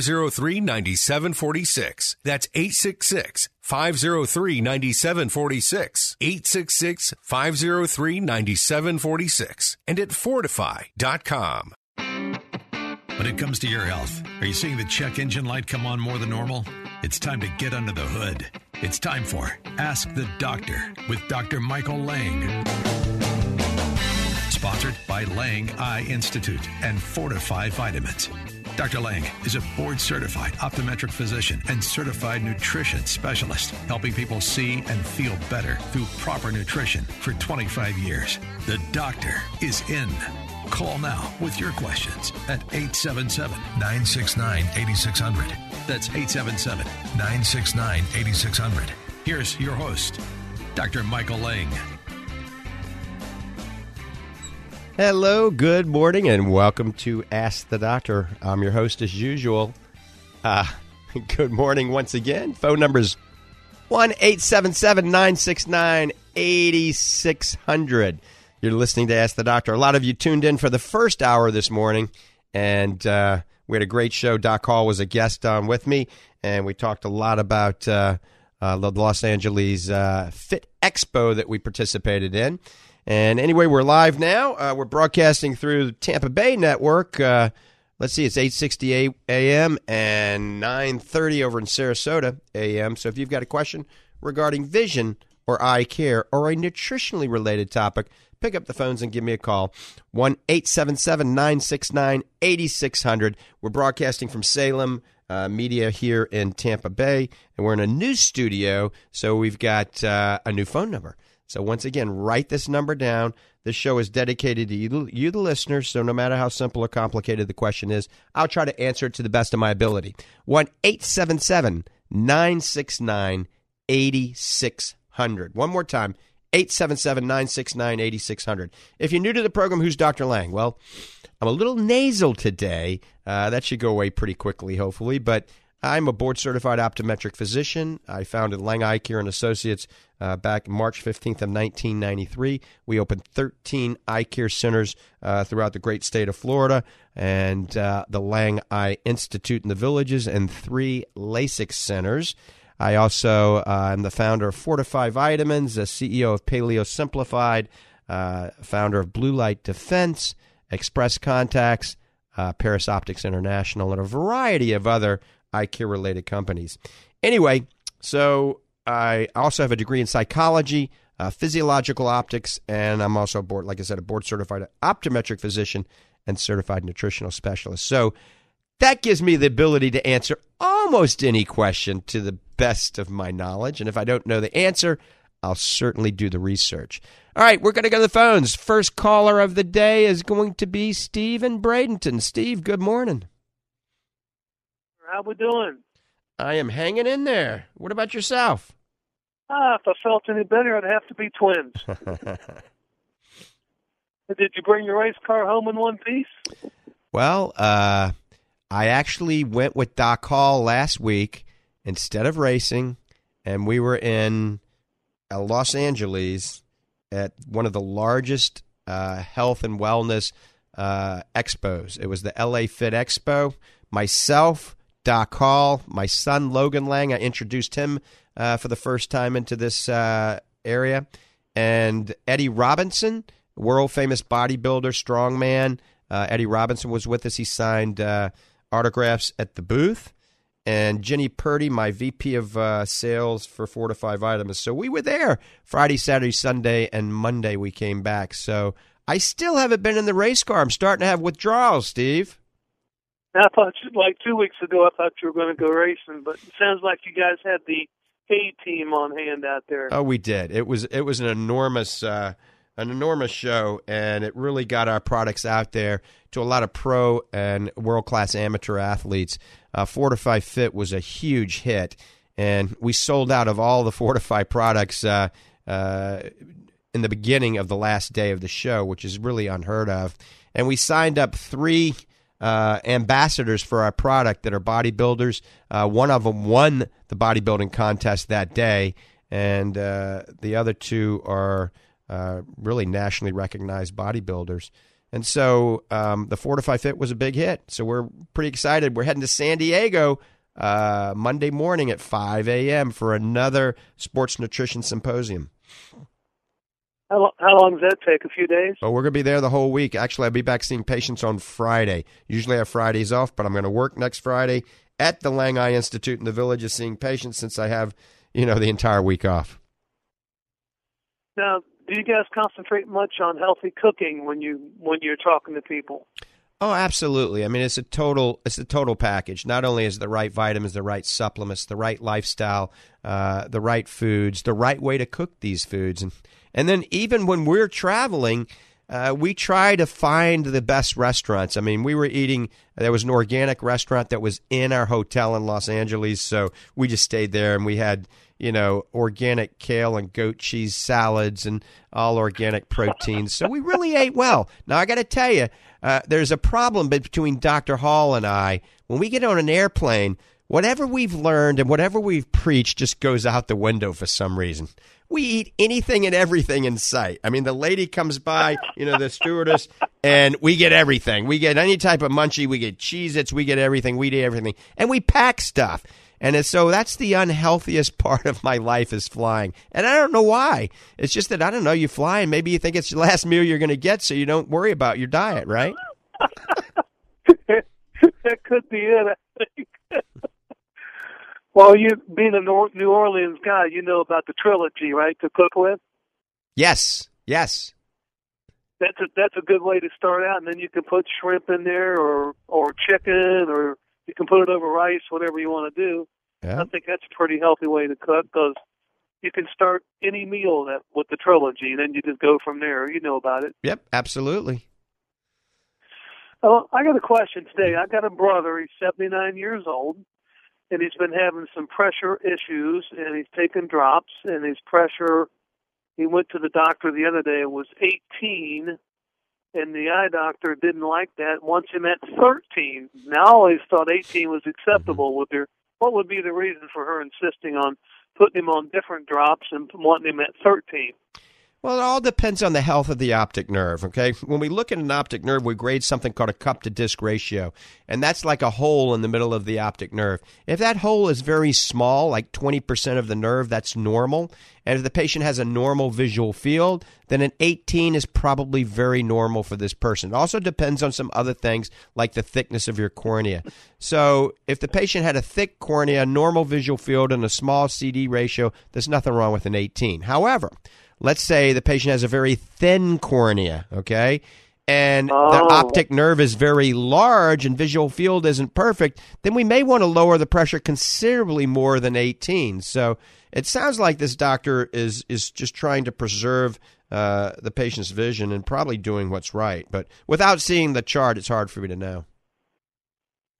503 9746. That's 866 503 9746. 866 503 9746. And at fortifeye.com. When it comes to your health, are you seeing the check engine light come on more than normal? It's time to get under the hood. It's time for Ask the Doctor with Dr. Michael Lang. Sponsored by Lang Eye Institute and Fortify Vitamins. Dr. Lang is a board certified optometric physician and certified nutrition specialist, helping people see and feel better through proper nutrition for 25 years. The doctor is in. Call now with your questions at 877 969 8600. That's 877 969 8600. Here's your host, Dr. Michael Lang. Hello, good morning, and welcome to Ask the Doctor. I'm your host as usual. Uh, good morning once again. Phone numbers 1 877 969 8600. You're listening to Ask the Doctor. A lot of you tuned in for the first hour this morning, and uh, we had a great show. Doc Hall was a guest on with me, and we talked a lot about uh, uh, the Los Angeles uh, Fit Expo that we participated in. And anyway, we're live now. Uh, we're broadcasting through Tampa Bay network. Uh, let's see, it's 8:60 a.m. and 9:30 over in Sarasota a.m. So if you've got a question regarding vision or eye care or a nutritionally related topic, pick up the phones and give me a call. 1 877 969 8600. We're broadcasting from Salem. Uh, media here in Tampa Bay, and we're in a new studio, so we've got uh, a new phone number. So once again, write this number down. This show is dedicated to you, you, the listeners. So no matter how simple or complicated the question is, I'll try to answer it to the best of my ability. One eight seven seven nine six nine eighty six hundred. One more time, 877 969 8600. If you're new to the program, who's Dr. Lang? Well, I'm a little nasal today. Uh, that should go away pretty quickly, hopefully. But I'm a board certified optometric physician. I founded Lang Eye Care and Associates uh, back March 15th of 1993. We opened 13 eye care centers uh, throughout the great state of Florida and uh, the Lang Eye Institute in the villages and three LASIK centers. I also uh, am the founder of Fortify Vitamins, the CEO of Paleo Simplified, uh, founder of Blue Light Defense, Express Contacts, uh, Paris Optics International, and a variety of other eye care related companies. Anyway, so I also have a degree in psychology, uh, physiological optics, and I'm also board, like I said, a board certified optometric physician and certified nutritional specialist. So that gives me the ability to answer almost any question to the best of my knowledge. And if I don't know the answer, I'll certainly do the research. All right, we're going to go to the phones. First caller of the day is going to be Steve in Bradenton. Steve, good morning. How we doing? I am hanging in there. What about yourself? Ah, if I felt any better, I'd have to be twins. Did you bring your race car home in one piece? Well, uh, I actually went with Doc Hall last week instead of racing, and we were in uh, Los Angeles at one of the largest uh, health and wellness uh, expos. It was the LA Fit Expo. Myself, Doc Hall, my son Logan Lang. I introduced him uh, for the first time into this uh, area, and Eddie Robinson, world famous bodybuilder, strongman. Uh, Eddie Robinson was with us. He signed uh, autographs at the booth. And Jenny Purdy, my VP of uh, sales for Fortify Vitamins. So we were there Friday, Saturday, Sunday, and Monday we came back. So I still haven't been in the race car. I'm starting to have withdrawals, Steve. I thought you, like two weeks ago, I thought you were going to go racing, but it sounds like you guys had the A team on hand out there. Oh, we did. It was it was an enormous uh, an enormous show, and it really got our products out there to a lot of pro and world class amateur athletes. Uh, Fortify Fit was a huge hit, and we sold out of all the Fortify products. Uh, uh, in the beginning of the last day of the show, which is really unheard of. And we signed up three uh, ambassadors for our product that are bodybuilders. Uh, one of them won the bodybuilding contest that day, and uh, the other two are uh, really nationally recognized bodybuilders. And so um, the Fortify Fit was a big hit. So we're pretty excited. We're heading to San Diego uh, Monday morning at 5 a.m. for another sports nutrition symposium. How, how long does that take? A few days? Oh, we're going to be there the whole week. Actually, I'll be back seeing patients on Friday. Usually I have Fridays off, but I'm going to work next Friday at the Lang Eye Institute in the village of seeing patients since I have, you know, the entire week off. Now, do you guys concentrate much on healthy cooking when you when you're talking to people? Oh, absolutely. I mean, it's a total it's a total package. Not only is the right vitamins, the right supplements, the right lifestyle, uh, the right foods, the right way to cook these foods, and and then even when we're traveling, uh, we try to find the best restaurants. I mean, we were eating. There was an organic restaurant that was in our hotel in Los Angeles, so we just stayed there and we had you know organic kale and goat cheese salads and all organic proteins. so we really ate well. Now I got to tell you, uh, there's a problem between Dr. Hall and I when we get on an airplane. Whatever we've learned and whatever we've preached just goes out the window for some reason we eat anything and everything in sight. I mean, the lady comes by, you know, the stewardess, and we get everything. We get any type of munchie. We get Cheez Its. We get everything. We eat everything. And we pack stuff. And so that's the unhealthiest part of my life is flying. And I don't know why. It's just that I don't know. You fly and maybe you think it's the last meal you're going to get, so you don't worry about your diet, right? that could be it. I think. well, you being a New Orleans guy, you know about the trilogy, right? To cook with. Yes. Yes. That's a that's a good way to start out, and then you can put shrimp in there, or or chicken, or you can put it over rice, whatever you want to do. Yeah. I think that's a pretty healthy way to cook because you can start any meal that with the trilogy, and then you just go from there. You know about it. Yep. Absolutely. Oh, I got a question today. I got a brother. He's 79 years old, and he's been having some pressure issues, and he's taken drops, and his pressure he went to the doctor the other day and was 18, and the eye doctor didn't like that. Wants him at 13. Now I always thought 18 was acceptable. Mm-hmm. Would there? What would be the reason for her insisting on putting him on different drops and wanting him at 13? Well, it all depends on the health of the optic nerve, okay? When we look at an optic nerve, we grade something called a cup to disc ratio, and that's like a hole in the middle of the optic nerve. If that hole is very small, like 20% of the nerve, that's normal. And if the patient has a normal visual field, then an 18 is probably very normal for this person. It also depends on some other things like the thickness of your cornea. So if the patient had a thick cornea, normal visual field, and a small CD ratio, there's nothing wrong with an 18. However, let's say the patient has a very thin cornea, okay? And Oh. the optic nerve is very large and visual field isn't perfect, then we may want to lower the pressure considerably more than 18. So it sounds like this doctor is is just trying to preserve uh, the patient's vision and probably doing what's right. But without seeing the chart, it's hard for me to know.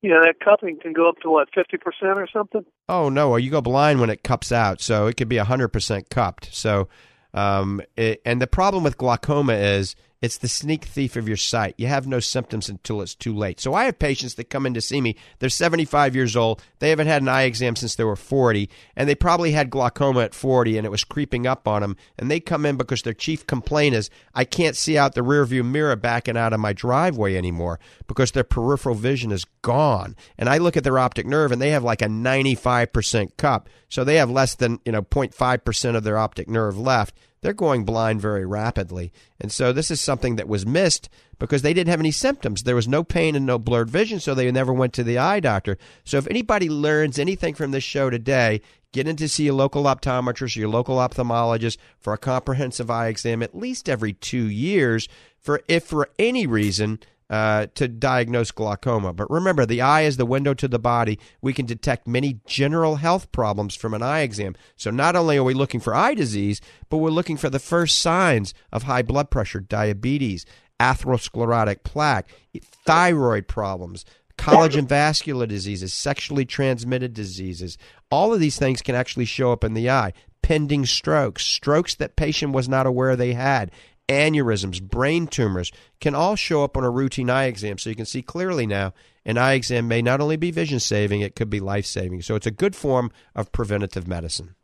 Yeah, that cupping can go up to what 50% or something. Oh no! Well, you go blind when it cups out, so it could be hundred percent cupped. So, um, it, and the problem with glaucoma is it's the sneak thief of your sight. You have no symptoms until it's too late. So I have patients that come in to see me. They're 75 years old. They haven't had an eye exam since they were 40, and they probably had glaucoma at 40, and it was creeping up on them. And they come in because their chief complaint is I can't see out the rearview mirror backing out of my driveway anymore because their peripheral vision is gone. And I look at their optic nerve, and they have like a 95% cup. So they have less than you know 0.5% of their optic nerve left they're going blind very rapidly. And so this is something that was missed because they didn't have any symptoms. There was no pain and no blurred vision, so they never went to the eye doctor. So if anybody learns anything from this show today, get in to see your local optometrist or your local ophthalmologist for a comprehensive eye exam at least every two years for if for any reason uh, to diagnose glaucoma. But remember, the eye is the window to the body. We can detect many general health problems from an eye exam. So not only are we looking for eye disease, but we're looking for the first signs of high blood pressure, diabetes, atherosclerotic plaque, thyroid problems. Collagen vascular diseases, sexually transmitted diseases, all of these things can actually show up in the eye. Pending strokes, strokes that patient was not aware they had, aneurysms, brain tumors can all show up on a routine eye exam. So you can see clearly now an eye exam may not only be vision saving, it could be life saving. So it's a good form of preventative medicine.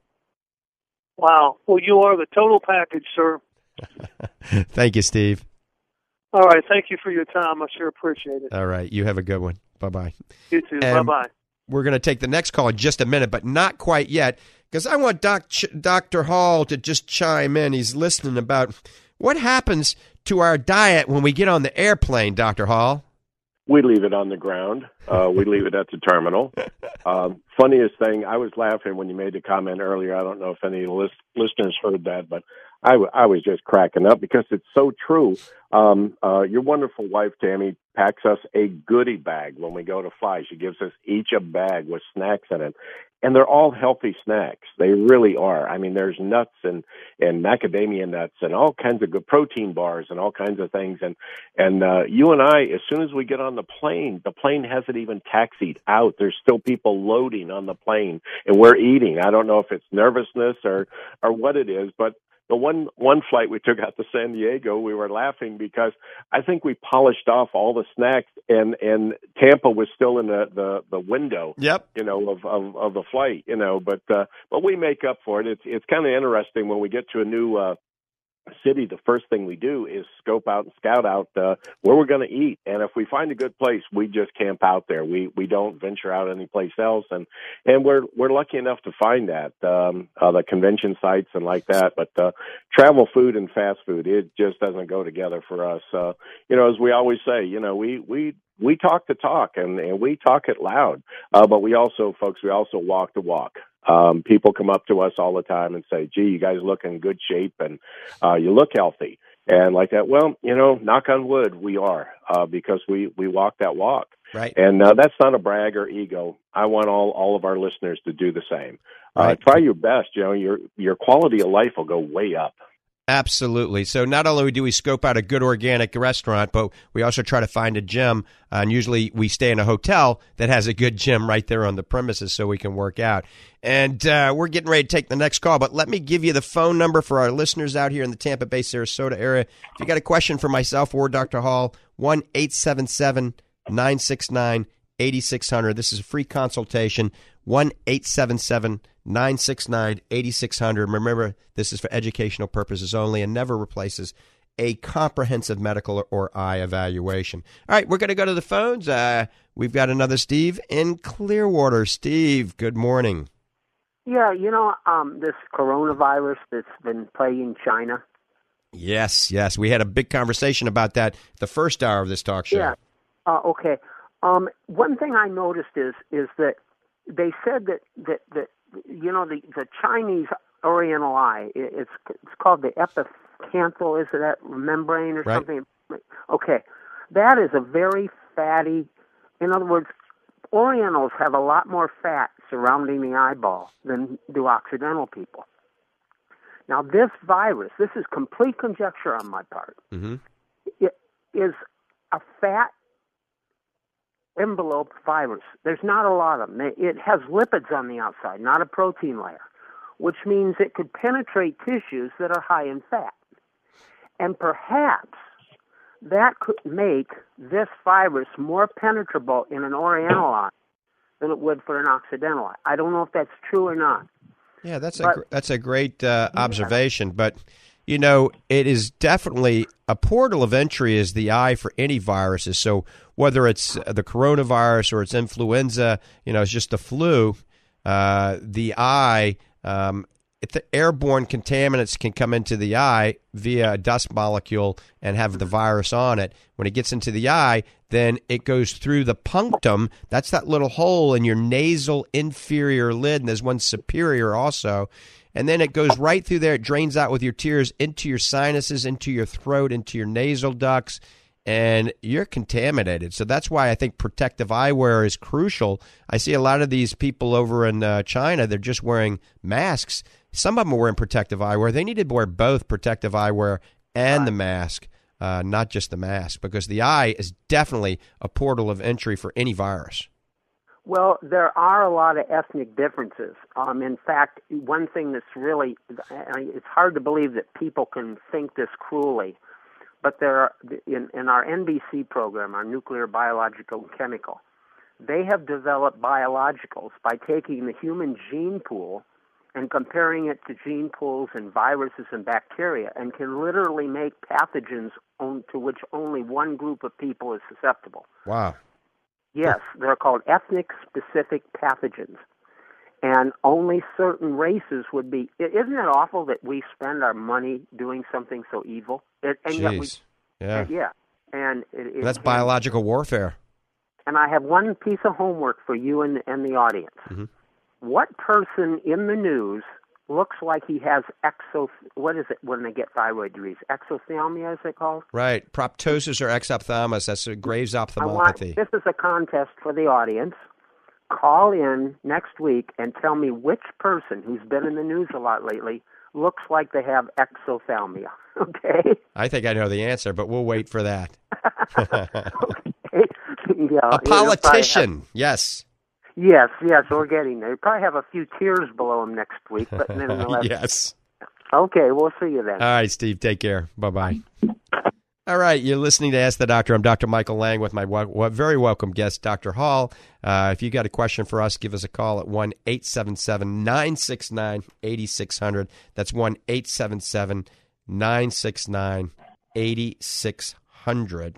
Wow. Well, you are the total package, sir. Thank you, Steve. All right. Thank you for your time. I sure appreciate it. All right. You have a good one. Bye bye. You too. Bye bye. We're going to take the next call in just a minute, but not quite yet because I want Doc Ch- Dr. Hall to just chime in. He's listening about what happens to our diet when we get on the airplane, Dr. Hall. We leave it on the ground. Uh, we leave it at the terminal. Um, funniest thing, I was laughing when you made the comment earlier. I don't know if any list, listeners heard that, but I, w- I was just cracking up because it's so true. Um, uh, your wonderful wife, Tammy, packs us a goodie bag when we go to fly. She gives us each a bag with snacks in it. And they're all healthy snacks. They really are. I mean, there's nuts and, and macadamia nuts and all kinds of good protein bars and all kinds of things. And, and, uh, you and I, as soon as we get on the plane, the plane hasn't even taxied out. There's still people loading on the plane and we're eating. I don't know if it's nervousness or, or what it is, but the one one flight we took out to San Diego, we were laughing because I think we polished off all the snacks, and and Tampa was still in the the, the window. Yep. You know of, of of the flight. You know, but uh, but we make up for it. It's it's kind of interesting when we get to a new. uh city, the first thing we do is scope out and scout out uh, where we're going to eat. And if we find a good place, we just camp out there. We we don't venture out anyplace else. And and we're we're lucky enough to find that um, uh, the convention sites and like that. But uh, travel food and fast food, it just doesn't go together for us. Uh, you know, as we always say, you know, we we we talk the talk and, and we talk it loud, uh, but we also, folks, we also walk the walk. Um, people come up to us all the time and say, "Gee, you guys look in good shape and uh, you look healthy," and like that. Well, you know, knock on wood, we are uh, because we we walk that walk, Right. and uh, that's not a brag or ego. I want all all of our listeners to do the same. Uh, try your best. You know, your your quality of life will go way up. Absolutely. So not only do we scope out a good organic restaurant, but we also try to find a gym. Uh, and usually we stay in a hotel that has a good gym right there on the premises so we can work out. And uh, we're getting ready to take the next call, but let me give you the phone number for our listeners out here in the Tampa Bay, Sarasota area. If you got a question for myself or Dr. Hall, 1 877 969 8600. This is a free consultation. 1 877 969 8600. Remember, this is for educational purposes only and never replaces a comprehensive medical or eye evaluation. All right, we're going to go to the phones. Uh, we've got another Steve in Clearwater. Steve, good morning. Yeah, you know, um, this coronavirus that's been plaguing China. Yes, yes. We had a big conversation about that the first hour of this talk show. Yeah. Uh, okay. Um, one thing I noticed is is that they said that that that you know the the Chinese Oriental eye it's it's called the epicanthal is it that membrane or right. something? Okay, that is a very fatty. In other words, Orientals have a lot more fat surrounding the eyeball than do Occidental people. Now, this virus, this is complete conjecture on my part, mm-hmm. it is a fat enveloped virus. There's not a lot of them. It has lipids on the outside, not a protein layer, which means it could penetrate tissues that are high in fat. And perhaps that could make this virus more penetrable in an Oriental eye than it would for an Occidental eye. I don't know if that's true or not. Yeah, that's But- a gr- that's a great uh, observation, but you know, it is definitely a portal of entry is the eye for any viruses. So whether it's the coronavirus or it's influenza, you know, it's just the flu, uh, the eye, um, the airborne contaminants can come into the eye via a dust molecule and have the virus on it. When it gets into the eye, then it goes through the punctum. That's that little hole in your nasal inferior lid, and there's one superior also. And then it goes right through there. It drains out with your tears into your sinuses, into your throat, into your nasal ducts, and you're contaminated. So that's why I think protective eyewear is crucial. I see a lot of these people over in uh, China, they're just wearing masks. Some of them are wearing protective eyewear. They need to wear both protective eyewear and the mask, uh, not just the mask, because the eye is definitely a portal of entry for any virus. Well, there are a lot of ethnic differences. Um, in fact, one thing that's really, it's hard to believe that people can think this cruelly, but there are, in, in our NBC program, our nuclear, biological, and chemical, they have developed biologicals by taking the human gene pool and comparing it to gene pools in viruses and bacteria and can literally make pathogens on, to which only one group of people is susceptible. Wow. Yes, they're called ethnic specific pathogens. And only certain races would be. Isn't it awful that we spend our money doing something so evil? And yet we, Jeez. Yeah. yeah. And it, it That's biological warfare. And I have one piece of homework for you and, and the audience. Mhm. What person in the news looks like he has exo? What is it when they get thyroid disease? Exothalmia, is it called? Right. Proptosis or exophthalmos. That's a Graves I want, ophthalmopathy. this is a contest for the audience. Call in next week and tell me which person who's been in the news a lot lately looks like they have exophthalmia. Okay? I think I know the answer, but we'll wait for that. yeah, a you'll have- politician. Yes. Yes, yes, we're getting there. You probably have a few tears below him next week, but nonetheless. yes. Okay, we'll see you then. All right, Steve. Take care. Bye bye. All right, you're listening to Ask the Doctor. I'm Dr. Michael Lang with my very welcome guest, Dr. Hall. Uh, if you got a question for us, give us a call at 1 877 969 8600. That's 1 877 969 8600.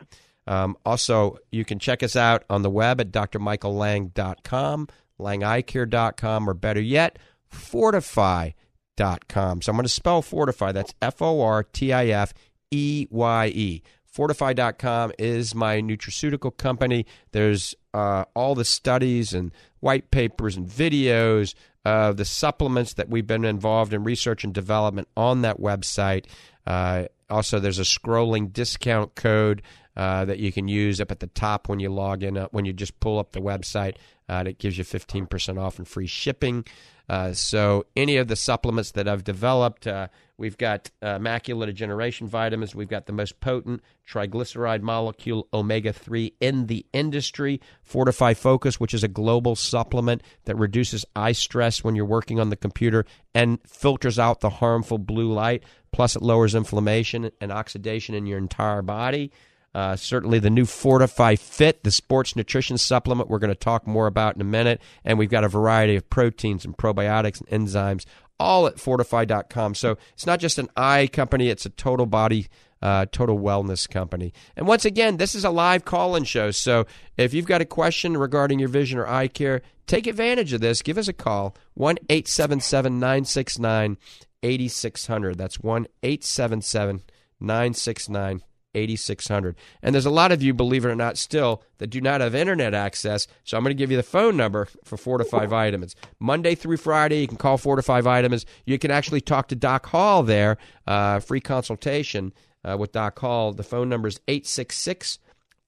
Um, also, you can check us out on the web at drmichaellang.com, langeyecare.com, or better yet, fortifeye.com. So I'm going to spell fortify. That's F O R T I F E Y E. Fortifeye.com is my nutraceutical company. There's uh, all the studies and white papers and videos of the supplements that we've been involved in research and development on that website. Uh, also, there's a scrolling discount code uh, that you can use up at the top when you log in, uh, when you just pull up the website. Uh, that gives you 15% off and free shipping. Uh, so, any of the supplements that I've developed, uh, We've got uh, macular degeneration vitamins. We've got the most potent triglyceride molecule omega 3 in the industry. Fortify Focus, which is a global supplement that reduces eye stress when you're working on the computer and filters out the harmful blue light. Plus, it lowers inflammation and oxidation in your entire body. Uh, certainly, the new Fortify Fit, the sports nutrition supplement, we're going to talk more about in a minute. And we've got a variety of proteins and probiotics and enzymes all at fortifeye.com. So it's not just an eye company, it's a total body, uh, total wellness company. And once again, this is a live call in show. So if you've got a question regarding your vision or eye care, take advantage of this. Give us a call 1 877 969 8600. That's 1 877 969 8600. And there's a lot of you, believe it or not, still that do not have internet access. So I'm going to give you the phone number for Fortify Vitamins. Monday through Friday, you can call Fortify Vitamins. You can actually talk to Doc Hall there, uh, free consultation uh, with Doc Hall. The phone number is 866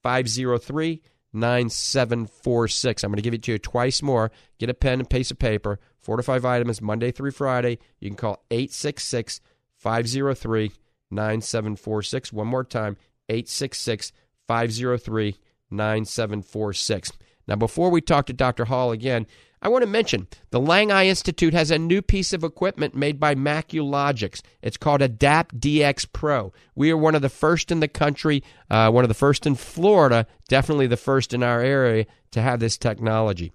503 9746. I'm going to give it to you twice more. Get a pen and piece of paper. Fortify Vitamins, Monday through Friday. You can call 866 503 9746. One more time, 866 503 9746. Now, before we talk to Dr. Hall again, I want to mention the Lang Eye Institute has a new piece of equipment made by MacuLogix. It's called AdaptDx Pro. We are one of the first in the country, uh, one of the first in Florida, definitely the first in our area to have this technology.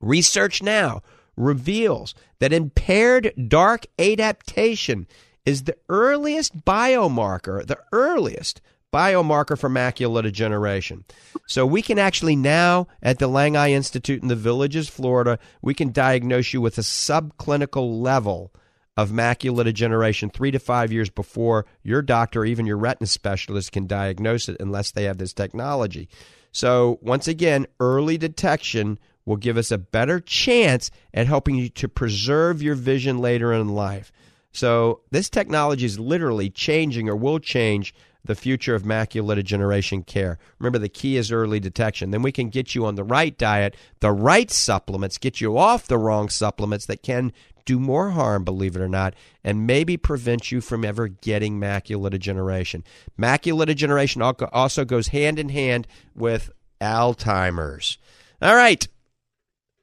Research now reveals that impaired dark adaptation is the earliest biomarker, the earliest biomarker for macular degeneration. So we can actually now at the Lang Eye Institute in the Villages, Florida, we can diagnose you with a subclinical level of macular degeneration 3 to 5 years before your doctor or even your retina specialist can diagnose it unless they have this technology. So once again, early detection will give us a better chance at helping you to preserve your vision later in life. So this technology is literally changing or will change the future of macular degeneration care. Remember, the key is early detection. Then we can get you on the right diet, the right supplements, get you off the wrong supplements that can do more harm, believe it or not, and maybe prevent you from ever getting macular degeneration. Macular degeneration also goes hand in hand with Alzheimer's. All right.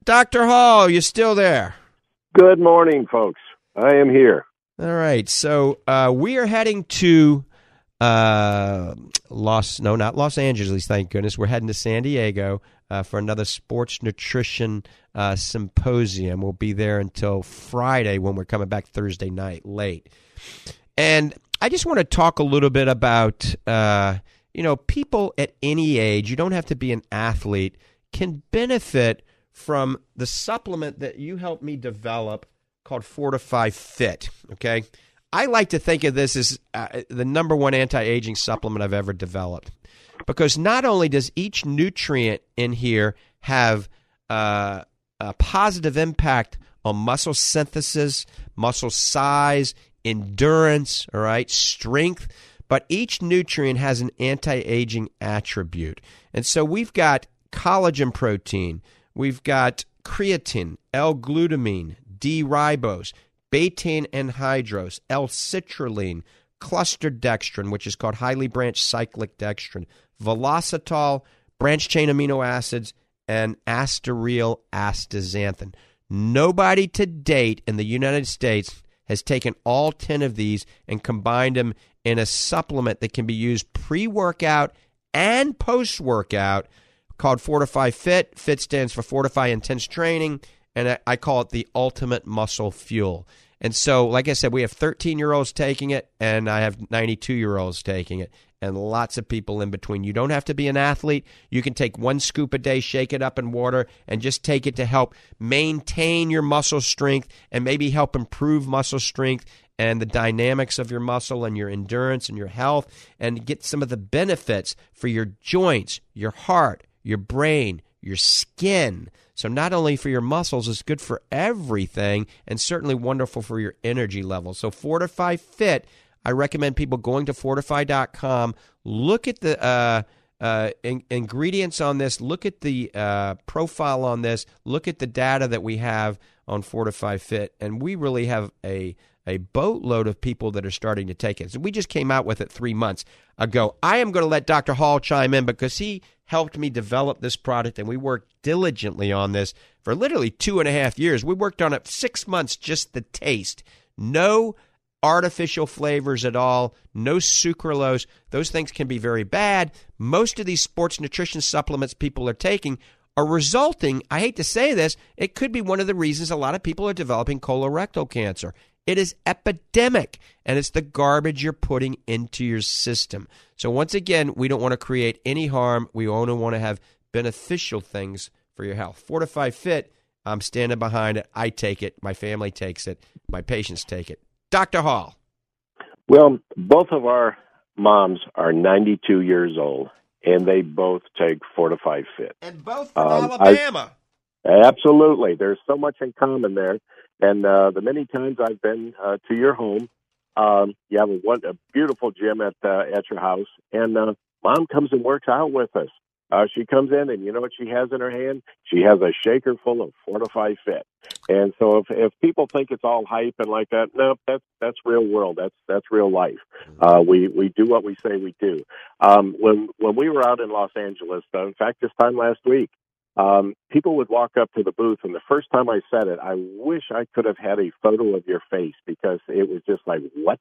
Dr. Hall, you still there? Good morning, folks. I am here. All right. So uh, we are heading to uh, Los, no, not Los Angeles, thank goodness. We're heading to San Diego uh, for another sports nutrition uh, symposium. We'll be there until Friday when we're coming back Thursday night late. And I just want to talk a little bit about, uh, you know, people at any age, you don't have to be an athlete, can benefit from the supplement that you helped me develop called Fortify Fit. Okay. I like to think of this as uh, the number one anti aging supplement I've ever developed because not only does each nutrient in here have uh, a positive impact on muscle synthesis, muscle size, endurance, all right, strength, but each nutrient has an anti aging attribute. And so we've got collagen protein, we've got creatine, L glutamine, D ribose, betaine anhydrous, L citrulline, clustered dextrin, which is called highly branched cyclic dextrin, Velositol, branched chain amino acids, and AstaReal astaxanthin. Nobody to date in the United States has taken all 10 of these and combined them in a supplement that can be used pre workout and post workout called Fortify Fit. Fit stands for Fortify Intense Training and I call it the ultimate muscle fuel. And so, like I said, we have 13 year olds taking it, and I have 92 year olds taking it, and lots of people in between. You don't have to be an athlete. You can take one scoop a day, shake it up in water, and just take it to help maintain your muscle strength and maybe help improve muscle strength and the dynamics of your muscle and your endurance and your health, and get some of the benefits for your joints, your heart, your brain, your skin. So, not only for your muscles, it's good for everything and certainly wonderful for your energy levels. So, Fortify Fit, I recommend people going to fortifeye.com, look at the uh, uh, in- ingredients on this, look at the uh, profile on this, look at the data that we have on Fortify Fit, and we really have a a boatload of people that are starting to take it. So we just came out with it three months ago. I am going to let Dr. Hall chime in because he helped me develop this product and we worked diligently on this for literally two and a half years. We worked on it six months, just the taste. No artificial flavors at all, no sucralose. Those things can be very bad. Most of these sports nutrition supplements people are taking are resulting, I hate to say this, it could be one of the reasons a lot of people are developing colorectal cancer. It is epidemic, and it's the garbage you're putting into your system. So, once again, we don't want to create any harm. We only want to have beneficial things for your health. Fortify Fit, I'm standing behind it. I take it. My family takes it. My patients take it. Dr. Hall. Well, both of our moms are 92 years old, and they both take Fortify Fit. And both from um, Alabama. I, absolutely. There's so much in common there. And uh, the many times I've been uh, to your home, um, you have a, one, a beautiful gym at uh, at your house, and uh, mom comes and works out with us. Uh, she comes in and you know what she has in her hand? She has a shaker full of Fortify Fit. And so if, if people think it's all hype and like that, no, that's, that's real world. That's, that's real life. Uh, we, we do what we say we do. Um, when, when we were out in Los Angeles, uh, in fact, this time last week, um, people would walk up to the booth, and the first time I said it, I wish I could have had a photo of your face because it was just like, what,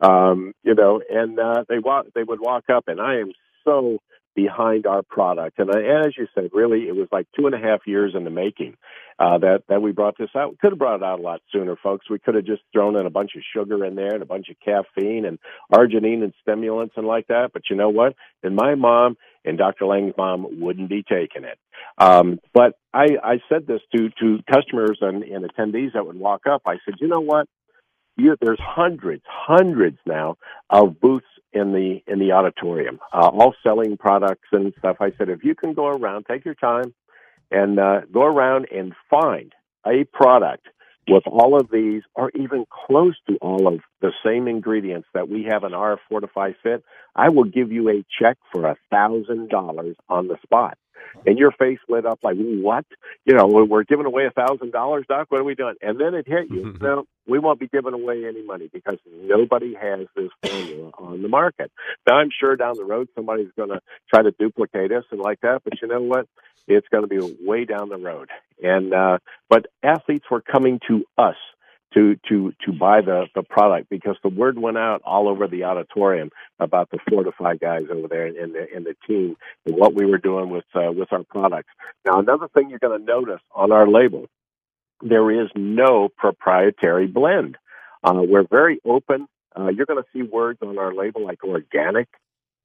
um, you know? And uh, they walk, they would walk up, and I am so behind our product. And I, as you said, really, it was like two and a half years in the making uh, that that we brought this out. We could have brought it out a lot sooner, folks. We could have just thrown in a bunch of sugar in there and a bunch of caffeine and arginine and stimulants and like that. But you know what? And my mom and Dr. Lang's mom wouldn't be taking it. Um, but I, I said this to to customers and, and attendees that would walk up. I said, you know what? You, there's hundreds, hundreds now of booths in the in the auditorium, uh, all selling products and stuff. I said, if you can go around, take your time, and uh, go around and find a product with all of these, or even close to all of the same ingredients that we have in our Fortify Fit, I will give you a check for a thousand dollars on the spot and your face lit up like, what? You know, we're giving away a thousand dollars, Doc. What are we doing? And then it hit you. no, we won't be giving away any money because nobody has this formula on the market. Now, I'm sure down the road somebody's going to try to duplicate us and like that, but you know what? It's going to be way down the road. And uh, but athletes were coming to us to to to buy the the product because the word went out all over the auditorium about the Fortify guys over there and the and the team and what we were doing with uh, with our products. Now, another thing you're going to notice on our label, there is no proprietary blend. Uh, we're very open. Uh, you're going to see words on our label like organic,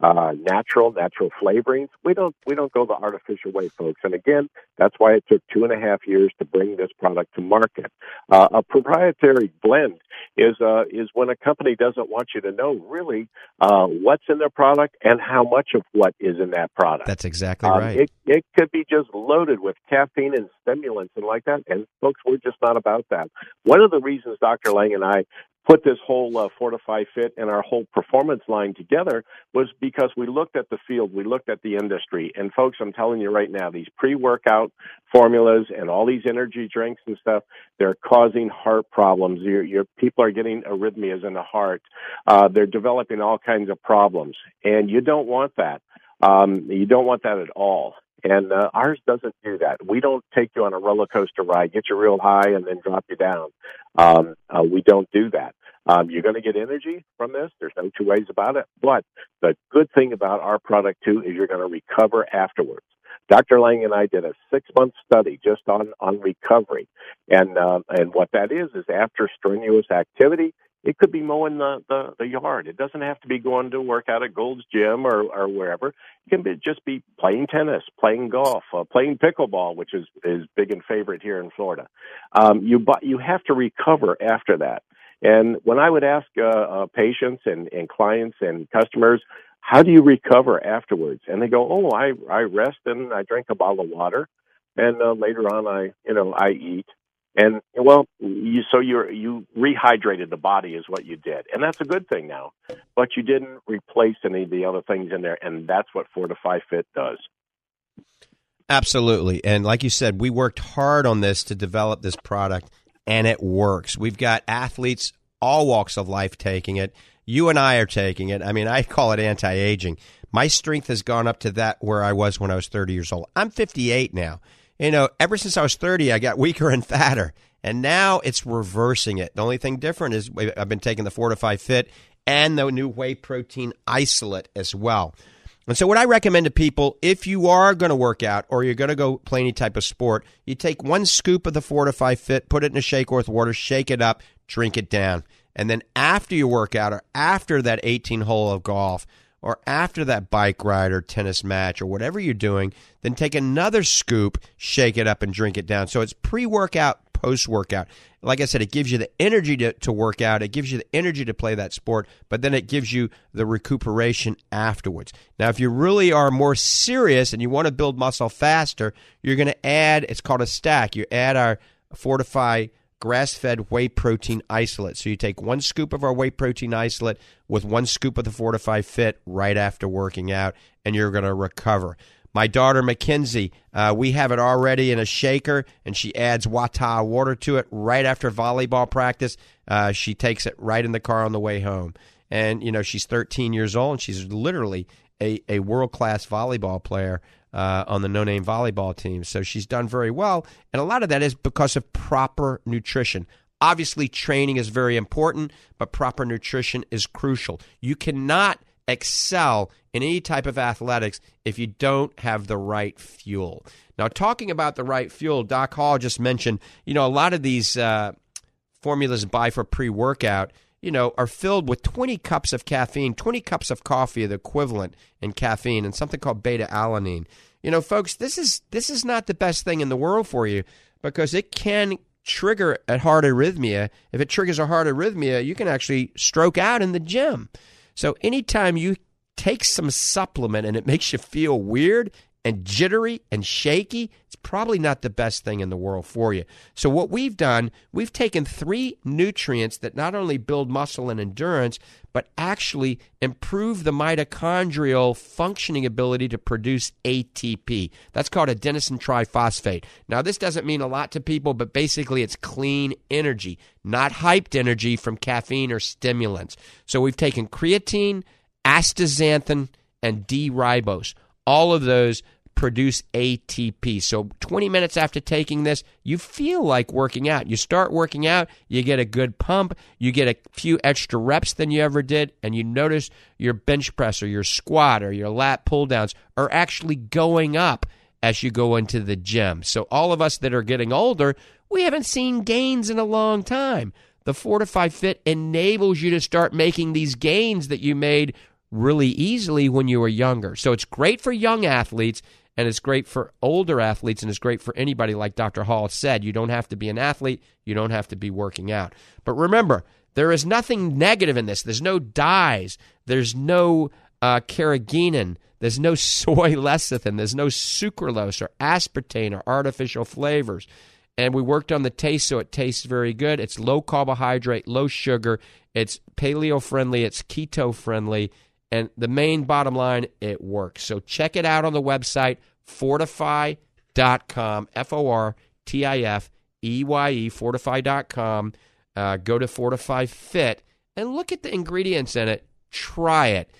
uh, natural, natural flavorings. We don't we don't go the artificial way, folks. And again, that's why it took two and a half years to bring this product to market. Uh, a proprietary blend is uh, is when a company doesn't want you to know really uh, what's in their product and how much of what is in that product. That's exactly um, right. It, it could be just loaded with caffeine and stimulants and like that. And folks, we're just not about that. One of the reasons Dr. Lang and I put this whole uh, Fortify Fit and our whole performance line together was because we looked at the field, we looked at the industry, and folks, I'm telling you right now, these pre-workout formulas and all these energy drinks and stuff, they're causing heart problems. Your, your people are getting arrhythmias in the heart. Uh, they're developing all kinds of problems, and you don't want that. Um, you don't want that at all. And uh, ours doesn't do that. We don't take you on a roller coaster ride, get you real high, and then drop you down. Um, uh, we don't do that. Um, you're going to get energy from this. There's no two ways about it. But the good thing about our product too is you're going to recover afterwards. Dr. Lang and I did a six month study just on, on recovery. And, uh, and what that is, is after strenuous activity, it could be mowing the, the, the yard. It doesn't have to be going to work out at Gold's Gym or, or wherever. It can be, just be playing tennis, playing golf, uh, playing pickleball, which is, is big and favorite here in Florida. Um, you, but you have to recover after that. And when I would ask uh, uh, patients and, and clients and customers, how do you recover afterwards? And they go, oh, I, I rest and I drink a bottle of water. And uh, later on, I, you know, I eat and well, you, so you you rehydrated the body is what you did, and that's a good thing now. But you didn't replace any of the other things in there, and that's what Fortify Fit does. Absolutely, and like you said, we worked hard on this to develop this product, and it works. We've got athletes all walks of life taking it. You and I are taking it. I mean, I call it anti aging. My strength has gone up to that where I was when I was 30 years old. I'm 58 now. You know, ever since I was 30, I got weaker and fatter. And now it's reversing it. The only thing different is I've been taking the Fortify Fit and the new whey protein isolate as well. And so, what I recommend to people, if you are going to work out or you're going to go play any type of sport, you take one scoop of the Fortify Fit, put it in a shaker with water, shake it up, drink it down. And then after you work out or after that 18 hole of golf or after that bike ride or tennis match or whatever you're doing, then take another scoop, shake it up, and drink it down. So it's pre workout, post workout. Like I said, it gives you the energy to, to work out, it gives you the energy to play that sport, but then it gives you the recuperation afterwards. Now, if you really are more serious and you want to build muscle faster, you're going to add, it's called a stack. You add our Fortify grass fed whey protein isolate. So you take one scoop of our whey protein isolate with one scoop of the Fortify Fit right after working out, and you're going to recover. My daughter Mackenzie, uh, we have it already in a shaker, and she adds Wata water to it right after volleyball practice. Uh, she takes it right in the car on the way home. And, you know, she's 13 years old, and she's literally a, a world class volleyball player uh, on the no name volleyball team. So she's done very well. And a lot of that is because of proper nutrition. Obviously, training is very important, but proper nutrition is crucial. You cannot excel in any type of athletics if you don't have the right fuel. Now, talking about the right fuel, Doc Hall just mentioned, you know, a lot of these uh, formulas buy for pre workout you know, are filled with 20 cups of caffeine, 20 cups of coffee, the equivalent in caffeine, and something called beta alanine. You know, folks, this is this is not the best thing in the world for you because it can trigger a heart arrhythmia. If it triggers a heart arrhythmia, you can actually stroke out in the gym. So anytime you take some supplement and it makes you feel weird, and jittery and shaky, it's probably not the best thing in the world for you. So, what we've done, we've taken three nutrients that not only build muscle and endurance, but actually improve the mitochondrial functioning ability to produce ATP. That's called adenosine triphosphate. Now, this doesn't mean a lot to people, but basically it's clean energy, not hyped energy from caffeine or stimulants. So, we've taken creatine, astaxanthin, and D ribose all of those produce ATP. So 20 minutes after taking this, you feel like working out. You start working out, you get a good pump, you get a few extra reps than you ever did, and you notice your bench press or your squat or your lat pull downs are actually going up as you go into the gym. So all of us that are getting older, we haven't seen gains in a long time. The Fortify Fit enables you to start making these gains that you made really easily when you were younger. So it's great for young athletes and it's great for older athletes and it's great for anybody like Dr. Hall said. You don't have to be an athlete, you don't have to be working out. But remember, there is nothing negative in this. There's no dyes, there's no uh, carrageenan, there's no soy lecithin, there's no sucralose or aspartame or artificial flavors. And we worked on the taste so it tastes very good. It's low carbohydrate, low sugar, it's paleo friendly, it's keto friendly and the main bottom line, it works. So check it out on the website, fortifeye.com, F O R T I F E Y E, fortifeye.com. Uh, go to Fortify Fit and look at the ingredients in it. Try it.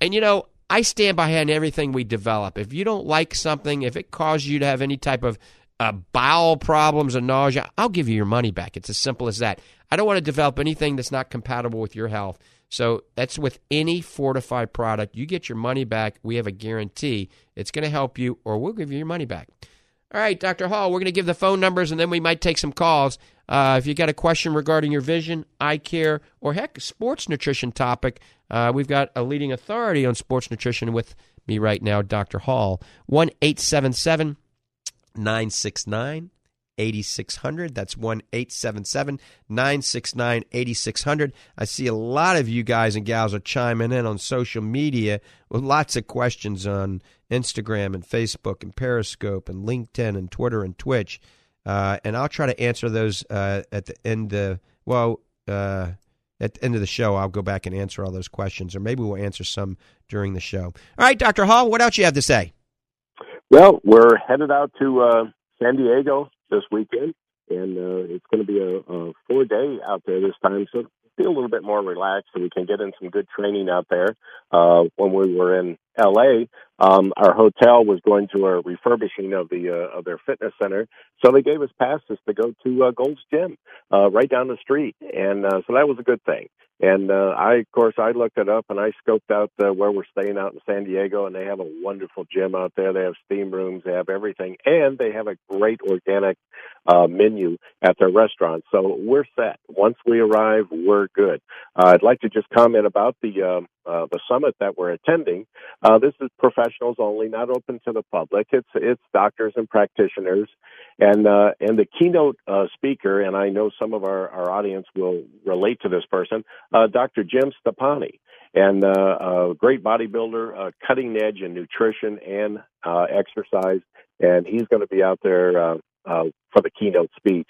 And you know, I stand behind everything we develop. If you don't like something, if it causes you to have any type of uh, bowel problems or nausea, I'll give you your money back. It's as simple as that. I don't want to develop anything that's not compatible with your health. So that's with any Fortify product. You get your money back. We have a guarantee. It's going to help you, or we'll give you your money back. All right, Dr. Hall, we're going to give the phone numbers and then we might take some calls. Uh, if you got a question regarding your vision, eye care, or heck, sports nutrition topic, uh, we've got a leading authority on sports nutrition with me right now, Dr. Hall. 1 877 969 8600. That's 1 877 969 8600. I see a lot of you guys and gals are chiming in on social media with lots of questions on Instagram and Facebook and Periscope and LinkedIn and Twitter and Twitch. Uh, and I'll try to answer those uh, at the end. Of, well, uh, at the end of the show, I'll go back and answer all those questions, or maybe we'll answer some during the show. All right, Dr. Hall, what else you have to say? Well, we're headed out to uh, San Diego this weekend, and uh, it's going to be a, a four day out there this time, so be a little bit more relaxed so we can get in some good training out there. Uh, when we were in LA, um, our hotel was going to a refurbishing of the uh, of their fitness center, so they gave us passes to go to uh, Gold's Gym uh, right down the street, and uh, so that was a good thing. And uh, I, of course, I looked it up and I scoped out uh, where we're staying out in San Diego, and they have a wonderful gym out there. They have steam rooms, they have everything, and they have a great organic uh, menu at their restaurant. So we're set. Once we arrive, we're good. Uh, I'd like to just comment about the uh, uh, the summit that we're attending. Uh, this is professionals only, not open to the public. It's it's doctors and practitioners, and uh, and the keynote uh, speaker, and I know some of our, our audience will relate to this person, uh, Dr. Jim Stoppani, and uh, a great bodybuilder, cutting edge in nutrition and uh, exercise, and he's going to be out there uh, for the keynote speech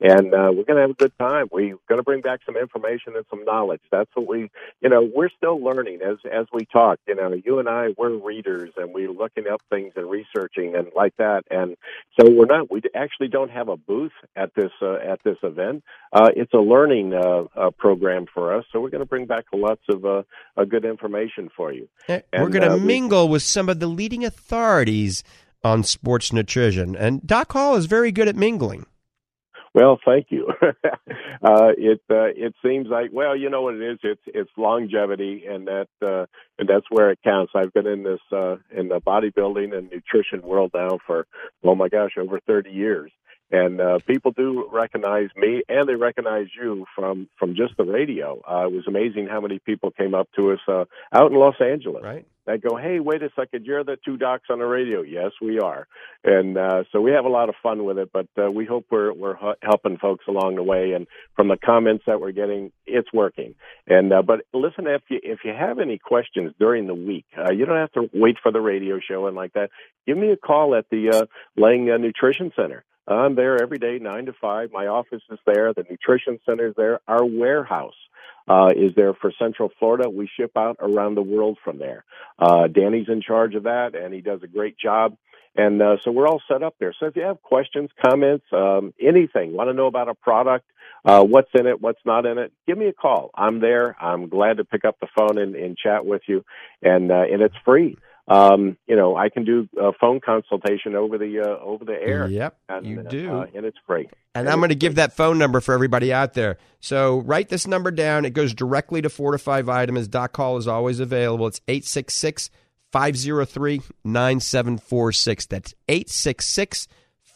and uh, we're going to have a good time. We're going to bring back some information and some knowledge. That's what we, you know, we're still learning as as we talk. You know, you and I, we're readers and we're looking up things and researching and like that. And so we're not. We actually don't have a booth at this uh, at this event. Uh, it's a learning uh, program for us. So we're going to bring back lots of uh, uh, good information for you. And we're going to mingle with some of the leading authorities on sports nutrition, and Doc Hall is very good at mingling. Well, thank you. uh, it uh, it seems like well, you know what it is. It's it's longevity, and that uh, and that's where it counts. I've been in this uh, in the bodybuilding and nutrition world now for oh my gosh, over thirty years, and uh, people do recognize me, and they recognize you from from just the radio. Uh, it was amazing how many people came up to us uh, out in Los Angeles. Right that go, hey, wait a second, you're the two docs on the radio. Yes, we are, and uh, so we have a lot of fun with it. But uh, we hope we're we're helping folks along the way. And from the comments that we're getting, it's working. And uh, but listen, if you if you have any questions during the week, uh, you don't have to wait for the radio show and like that. Give me a call at the uh, Lang uh, Nutrition Center. I'm there every day, nine to five. My office is there. The nutrition center is there. Our warehouse uh, is there for Central Florida. We ship out around the world from there. Uh, Danny's in charge of that, and he does a great job. And uh, so we're all set up there. So if you have questions, comments, um, anything, want to know about a product, uh, what's in it, what's not in it, give me a call. I'm there. I'm glad to pick up the phone and, and chat with you, and uh, and it's free um, you know, I can do a phone consultation over the uh, over the air. Yep, and, you do, uh, and it's free. And, and I'm going to give that phone number for everybody out there. So write this number down. It goes directly to Fortify Vitamins. Doc Hall is always available. It's 866 503 9746. That's 866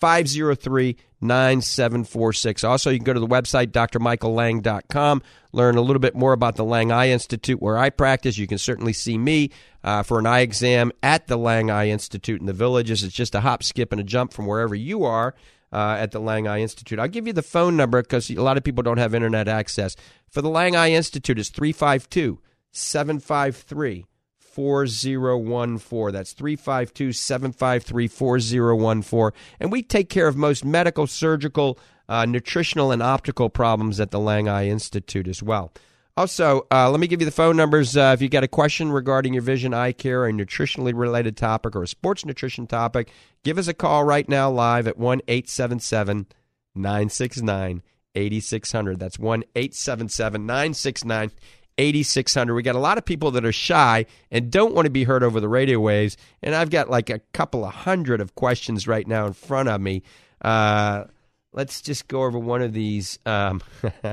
503 9746. Also, you can go to the website, drmichaellang.com, learn a little bit more about the Lang Eye Institute where I practice. You can certainly see me uh, for an eye exam at the Lang Eye Institute in the villages. It's just a hop, skip, and a jump from wherever you are. Uh, at the Lang Eye Institute. I'll give you the phone number because a lot of people don't have internet access. For the Lang Eye Institute, it's 352 753 4014. That's 352 753 4014. And we take care of most medical, surgical, uh, nutritional, and optical problems at the Lang Eye Institute as well. Also, uh, let me give you the phone numbers. Uh, if you got a question regarding your vision, eye care, a nutritionally related topic, or a sports nutrition topic, give us a call right now live at 1 877 969 8600. That's 1 877 969 8600. We got a lot of people that are shy and don't want to be heard over the radio waves. And I've got like a couple of hundred of questions right now in front of me. Uh, let's just go over one of these. Um,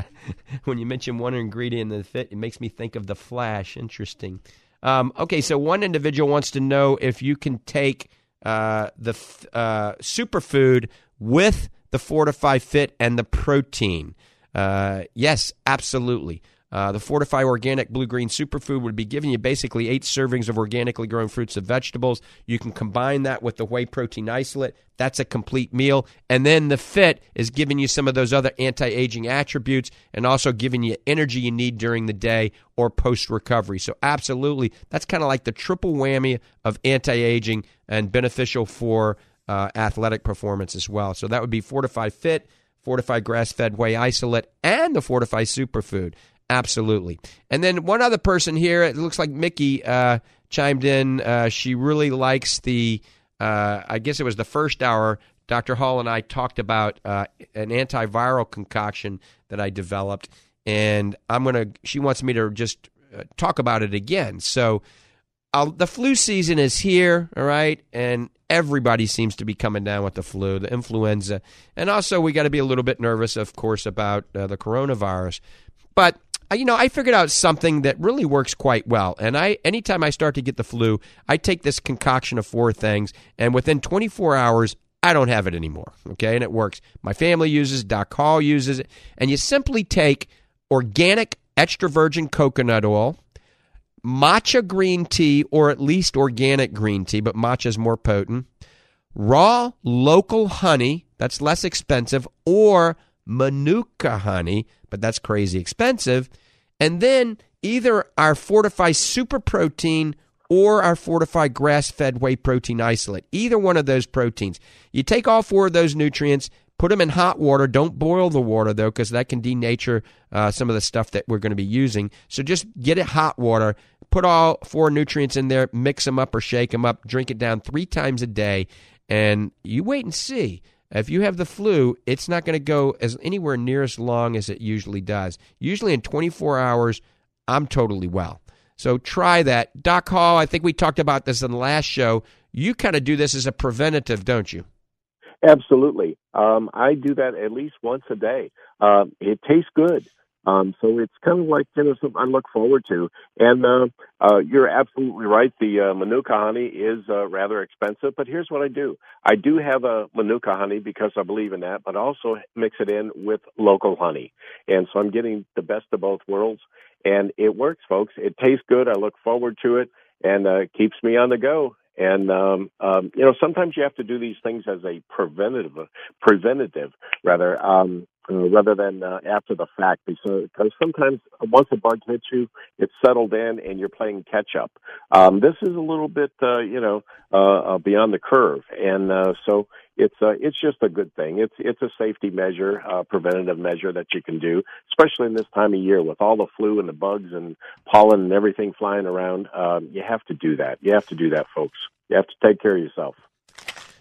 when you mention one ingredient in the fit, it makes me think of the Flash. Interesting. Um, okay, so one individual wants to know if you can take uh, the uh, superfood with the Fortify Fit and the protein. Uh, yes, absolutely. Uh, the Fortify Organic Blue Green Superfood would be giving you basically eight servings of organically grown fruits and vegetables. You can combine that with the whey protein isolate. That's a complete meal. And then the Fit is giving you some of those other anti aging attributes and also giving you energy you need during the day or post recovery. So, absolutely, that's kind of like the triple whammy of anti aging and beneficial for uh, athletic performance as well. So, that would be Fortify Fit. Fortify grass fed whey isolate, and the Fortify superfood. Absolutely. And then one other person here, it looks like Mickey uh, chimed in. Uh, she really likes the, uh, I guess it was the first hour Dr. Hall and I talked about uh, an antiviral concoction that I developed, and I'm gonna. She wants me to just uh, talk about it again. So. I'll, the flu season is here, all right, and everybody seems to be coming down with the flu, the influenza, and also we got to be a little bit nervous, of course, about uh, the coronavirus. But you know, I figured out something that really works quite well. And I, anytime I start to get the flu, I take this concoction of four things, and within 24 hours, I don't have it anymore. Okay, and it works. My family uses, Doc Hall uses it, and you simply take organic extra virgin coconut oil matcha green tea, or at least organic green tea, but matcha is more potent, raw local honey, that's less expensive, or manuka honey, but that's crazy expensive, and then either our Fortify Super Protein or our Fortify Grass Fed Whey Protein Isolate, either one of those proteins. You take all four of those nutrients, Put them in hot water. Don't boil the water though, because that can denature uh, some of the stuff that we're going to be using. So just get it hot water. Put all four nutrients in there. Mix them up or shake them up. Drink it down three times a day, and you wait and see. If you have the flu, it's not going to go as anywhere near as long as it usually does. Usually in 24 hours, I'm totally well. So try that. Doc Hall, I think we talked about this in the last show. You kind of do this as a preventative, don't you? Absolutely. Um, I do that at least once a day. Uh, it tastes good. Um, so it's kind of like you know something I look forward to. And uh, uh, you're absolutely right. The uh, Manuka honey is uh, rather expensive, but here's what I do: I do have a Manuka honey because I believe in that, but also mix it in with local honey, and so I'm getting the best of both worlds. And it works, folks. It tastes good. I look forward to it, and uh, keeps me on the go. And um, um, you know, sometimes you have to do these things as a preventative, preventative rather, um, uh, rather than uh, after the fact. Because sometimes once a bug hits you, it's settled in, and you're playing catch up. Um, this is a little bit, uh, you know, uh, uh, beyond the curve, and uh, so it's uh, it's just a good thing. It's it's a safety measure, uh, preventative measure that you can do, especially in this time of year with all the flu and the bugs and pollen and everything flying around. Um, you have to do that. You have to do that, folks. You have to take care of yourself.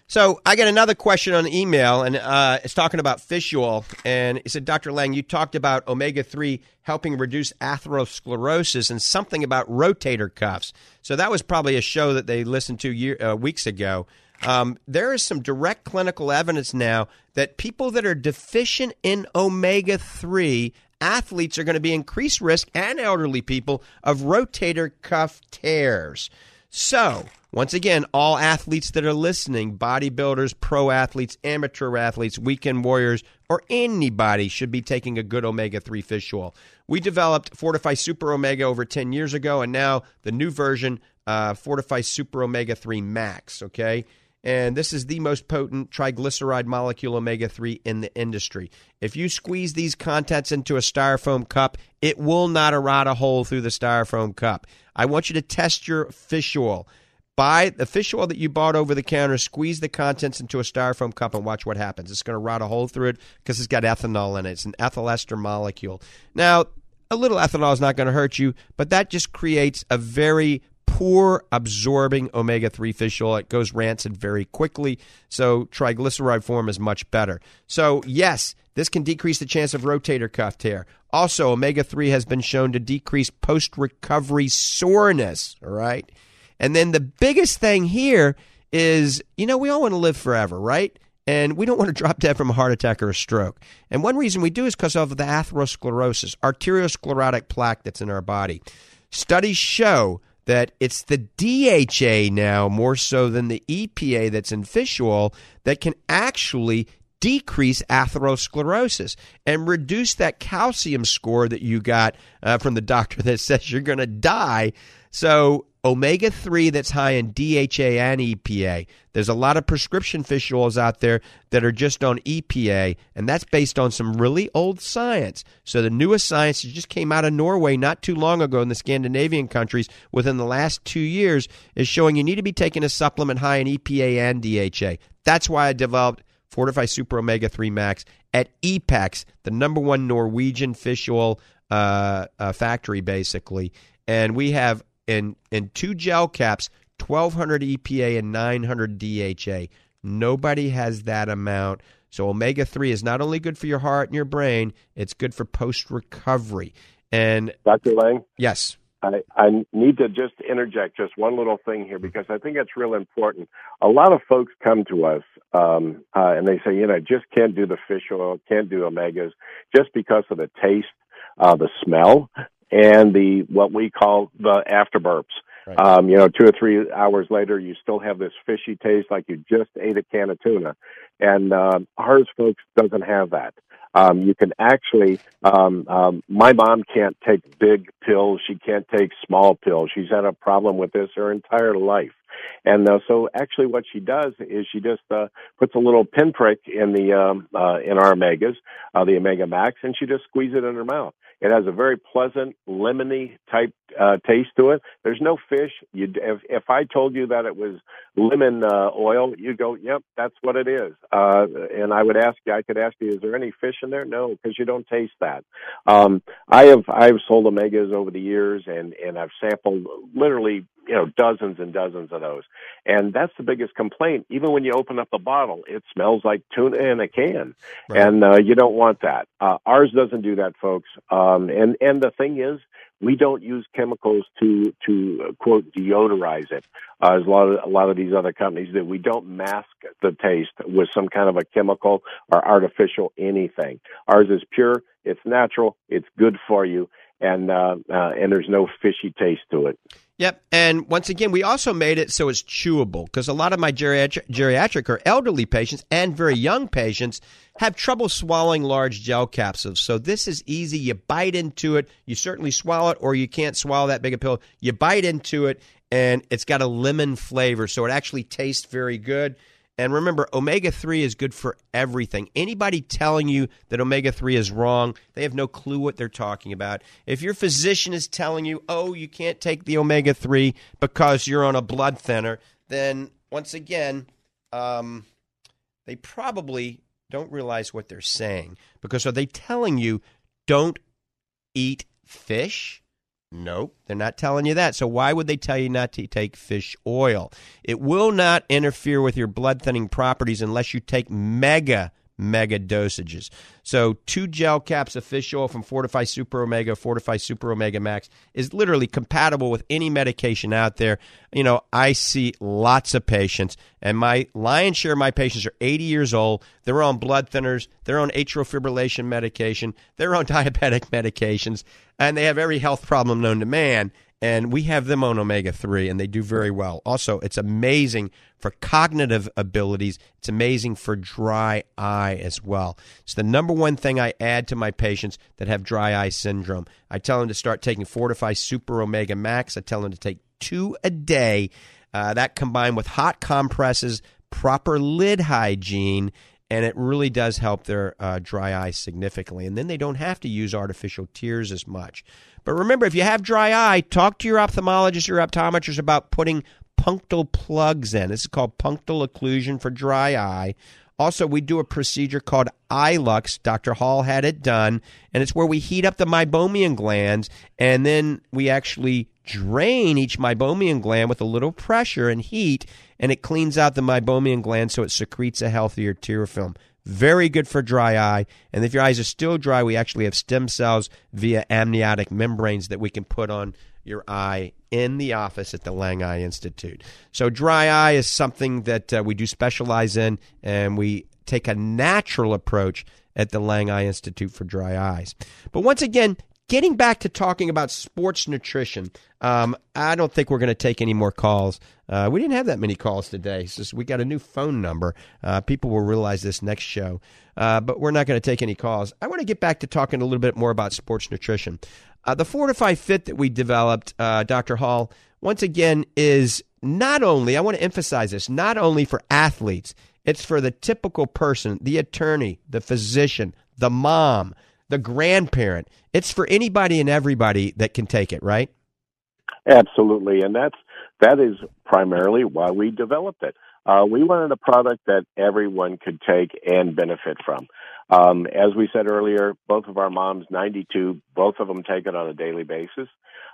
So I got another question on email, and uh, it's talking about fish oil. And it said, Dr. Lang, you talked about omega three helping reduce atherosclerosis and something about rotator cuffs. So that was probably a show that they listened to year, uh, weeks ago. Um, there is some direct clinical evidence now that people that are deficient in omega 3 athletes are going to be increased risk and elderly people of rotator cuff tears. So, once again, all athletes that are listening, bodybuilders, pro athletes, amateur athletes, weekend warriors, or anybody should be taking a good omega 3 fish oil. We developed Fortify Super Omega over 10 years ago, and now the new version, uh, Fortify Super Omega 3 Max, okay? and this is the most potent triglyceride molecule omega 3 in the industry. If you squeeze these contents into a styrofoam cup, it will not erode a hole through the styrofoam cup. I want you to test your fish oil. Buy the fish oil that you bought over the counter, squeeze the contents into a styrofoam cup, and watch what happens. It's going to rot a hole through it because it's got ethanol in it. It's an ethyl ester molecule. Now, a little ethanol is not going to hurt you, but that just creates a very poor absorbing omega 3 fish oil. It goes rancid very quickly. So, triglyceride form is much better. So, yes, this can decrease the chance of rotator cuff tear. Also, omega 3 has been shown to decrease post recovery soreness. All right. And then the biggest thing here is you know, we all want to live forever, right? And we don't want to drop dead from a heart attack or a stroke. And one reason we do is because of the atherosclerosis, arteriosclerotic plaque that's in our body. Studies show that it's the DHA now more so than the EPA that's in fish oil that can actually decrease atherosclerosis and reduce that calcium score that you got uh, from the doctor that says you're going to die. So omega 3 that's high in DHA and EPA. There's a lot of prescription fish oils out there that are just on EPA, and that's based on some really old science. So the newest science just came out of Norway not too long ago in the Scandinavian countries within the last two years is showing you need to be taking a supplement high in EPA and DHA. That's why I developed Fortify Super Omega 3 Max at Epax, the number one Norwegian fish oil uh, uh, factory, basically. And we have in in two gel caps, 1200 EPA and 900 DHA. Nobody has that amount. So omega 3 is not only good for your heart and your brain, it's good for post recovery. And Dr. Lang? Yes. I, I need to just interject just one little thing here because I think it's real important. A lot of folks come to us um, uh, and they say, you know, I just can't do the fish oil, can't do omegas just because of the taste, uh, the smell, and the what we call the afterburps. Right. Um, you know, two or three hours later, you still have this fishy taste like you just ate a can of tuna. And uh, ours, folks, doesn't have that. Um, you can actually, um, um, my mom can't take big pills. She can't take small pills. She's had a problem with this her entire life. And uh, so actually what she does is she just uh, puts a little pinprick in the um, uh, in our omegas, uh, the Omega Max, and she just squeezes it in her mouth. It has a very pleasant lemony type uh, taste to it. There's no fish. You if if I told you that it was lemon uh, oil, you go, "Yep, that's what it is." Uh, and I would ask you, I could ask you, "Is there any fish in there?" No, because you don't taste that. Um, I have I've sold omegas over the years, and and I've sampled literally you know dozens and dozens of those. And that's the biggest complaint. Even when you open up the bottle it smells like tuna in a can. Right. and uh, you don't want that. Uh, ours doesn't do that folks. Um, and and the thing is we don't use chemicals to to uh, quote deodorize it. Uh, as a lot of a lot of these other companies that we don't mask the taste with some kind of a chemical or artificial anything. Ours is pure. It's natural. It's good for you and uh, uh, and there's no fishy taste to it Yep. And once again, we also made it so it's chewable because a lot of my geriatric, geriatric or elderly patients and very young patients have trouble swallowing large gel capsules. So this is easy. You bite into it. You certainly swallow it, or you can't swallow that big a pill. You bite into it, and it's got a lemon flavor. So it actually tastes very good. And remember, omega 3 is good for everything. Anybody telling you that omega 3 is wrong, they have no clue what they're talking about. If your physician is telling you, oh, you can't take the omega 3 because you're on a blood thinner, then once again, um, they probably don't realize what they're saying. Because are they telling you, don't eat fish? Nope, they're not telling you that. So why would they tell you not to take fish oil? It will not interfere with your blood thinning properties unless you take mega mega dosages. So two gel caps of fish oil from Fortify Super Omega, Fortify Super Omega Max is literally compatible with any medication out there. You know, I see lots of patients and my lion's share of my patients are 80 years old. They're on blood thinners, they're on atrial fibrillation medication, they're on diabetic medications, and they have every health problem known to man and we have them on omega 3 and they do very well. Also it's amazing for cognitive abilities. It's amazing for dry eye as well. It's the number one thing i add to my patients that have dry eye syndrome. I tell them to start taking fortify super omega max. I tell them to take two a day uh, that combined with hot compresses proper lid hygiene and it really does help their uh, dry eye significantly. And then they don't have to use artificial tears as much. But remember, if you have dry eye, talk to your ophthalmologist or optometrist about putting punctal plugs in. This is called punctal occlusion for dry eye. Also, we do a procedure called iLux. Dr. Hall had it done, and it's where we heat up the meibomian glands, and then we actually drain each meibomian gland with a little pressure and heat, and it cleans out the meibomian gland so it secretes a healthier tear film. Very good for dry eye. And if your eyes are still dry, we actually have stem cells via amniotic membranes that we can put on your eye in the office at the Lang Eye Institute. So, dry eye is something that uh, we do specialize in, and we take a natural approach at the Lang Eye Institute for dry eyes. But once again, getting back to talking about sports nutrition, um, I don't think we're going to take any more calls. Uh, we didn't have that many calls today. Just we got a new phone number. Uh, people will realize this next show, uh, but we're not going to take any calls. I want to get back to talking a little bit more about sports nutrition. Uh, the Fortify Fit that we developed, uh, Dr. Hall, once again, is not only, I want to emphasize this, not only for athletes, it's for the typical person, the attorney, the physician, the mom, the grandparent. It's for anybody and everybody that can take it, right? Absolutely, and that's that is primarily why we developed it. Uh, we wanted a product that everyone could take and benefit from. Um, as we said earlier, both of our moms, 92, both of them take it on a daily basis.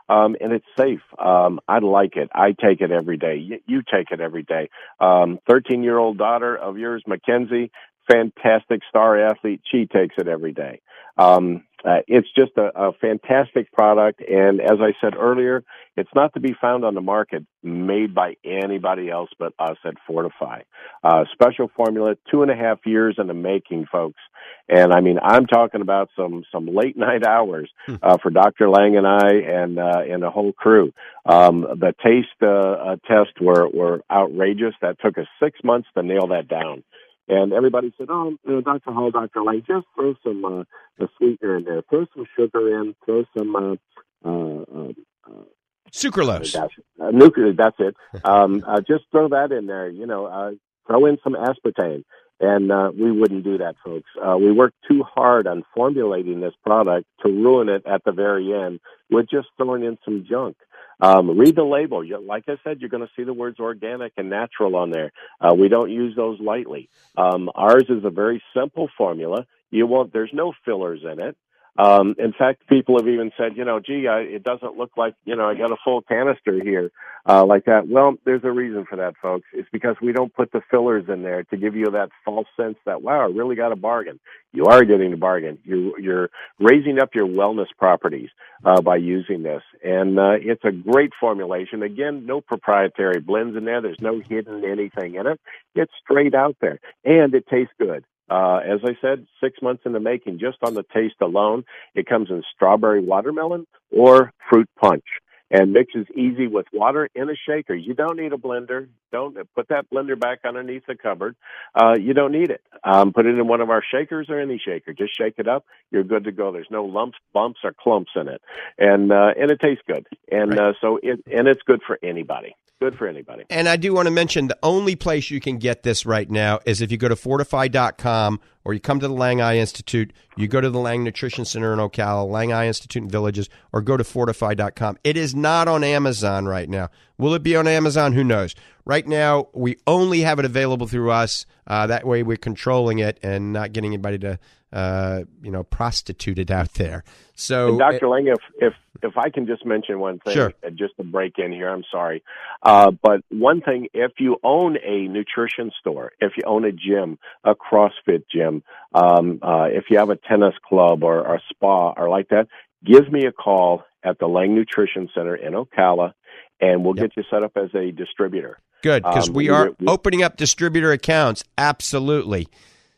Um, and it's safe. Um, I like it. I take it every day. You, you take it every day. Um, 13 year old daughter of yours, Mackenzie, fantastic star athlete. She takes it every day. Um, uh, it's just a, a, fantastic product. And as I said earlier, it's not to be found on the market made by anybody else but us at Fortify. Uh, special formula, two and a half years in the making, folks. And I mean, I'm talking about some, some late night hours, hmm. uh, for Dr. Lang and I and, uh, and the whole crew. Um, the taste, uh, uh, tests were, were outrageous. That took us six months to nail that down. And everybody said, "Oh, you know, Dr. Hall, Dr. Lang, just throw some uh, a sweetener in there. Throw some sugar in. Throw some uh, uh, uh, uh sucralose. That's, uh, nuclear. That's it. Um, uh, just throw that in there. You know, uh, throw in some aspartame." And uh, we wouldn't do that, folks. Uh, we worked too hard on formulating this product to ruin it at the very end with just throwing in some junk. Um, read the label. You, like I said, you're going to see the words organic and natural on there. Uh, we don't use those lightly. Um, ours is a very simple formula. You won't. There's no fillers in it. Um, in fact, people have even said, you know, gee, I, it doesn't look like, you know, I got a full canister here, uh, like that. Well, there's a reason for that, folks. It's because we don't put the fillers in there to give you that false sense that, wow, I really got a bargain. You are getting a bargain. You, you're raising up your wellness properties, uh, by using this. And, uh, it's a great formulation. Again, no proprietary blends in there. There's no hidden anything in it. It's straight out there and it tastes good. Uh, as I said, six months in the making, just on the taste alone. It comes in strawberry watermelon or fruit punch and mixes easy with water in a shaker. You don't need a blender. Don't put that blender back underneath the cupboard. Uh, you don't need it. Um, put it in one of our shakers or any shaker. Just shake it up. You're good to go. There's no lumps, bumps, or clumps in it, and uh, and it tastes good. And right. uh, so it and it's good for anybody good for anybody. And I do want to mention the only place you can get this right now is if you go to fortifeye.com or you come to the Lang Eye Institute, you go to the Lang Nutrition Center in Ocala, Lang Eye Institute in Villages, or go to fortifeye.com. It is not on Amazon right now. Will it be on Amazon? Who knows? Right now, we only have it available through us. Uh, that way, we're controlling it and not getting anybody to, uh, you know, prostituted out there. So, and Dr. It, Lang, if, if if I can just mention one thing, sure. Just to break in here, I'm sorry, uh, but one thing: if you own a nutrition store, if you own a gym, a CrossFit gym, um, uh, if you have a tennis club or, or a spa or like that, give me a call at the Lang Nutrition Center in Ocala, and we'll yep. get you set up as a distributor. Good, because um, we are we, opening up distributor accounts. Absolutely.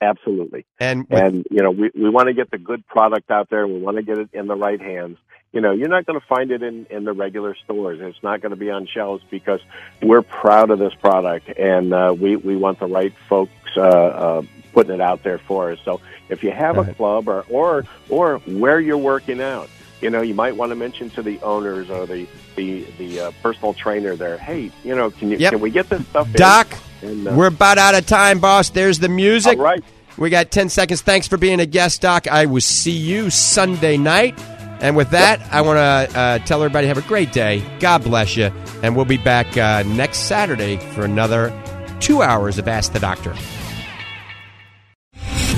Absolutely. And with, and you know, we we want to get the good product out there. We want to get it in the right hands. You know, you're not going to find it in in the regular stores. It's not going to be on shelves because we're proud of this product, and uh, we we want the right folks uh, uh, putting it out there for us. So if you have a club or or or where you're working out, you know, you might want to mention to the owners or the the the uh, personal trainer there. Hey, you know, can you yep. can we get this stuff? Doc, and, uh, we're about out of time, boss. There's the music. All right. We got 10 seconds. Thanks for being a guest, Doc. I will see you Sunday night. And with that, I want to uh, tell everybody have a great day. God bless you. And we'll be back uh, next Saturday for another two hours of Ask the Doctor.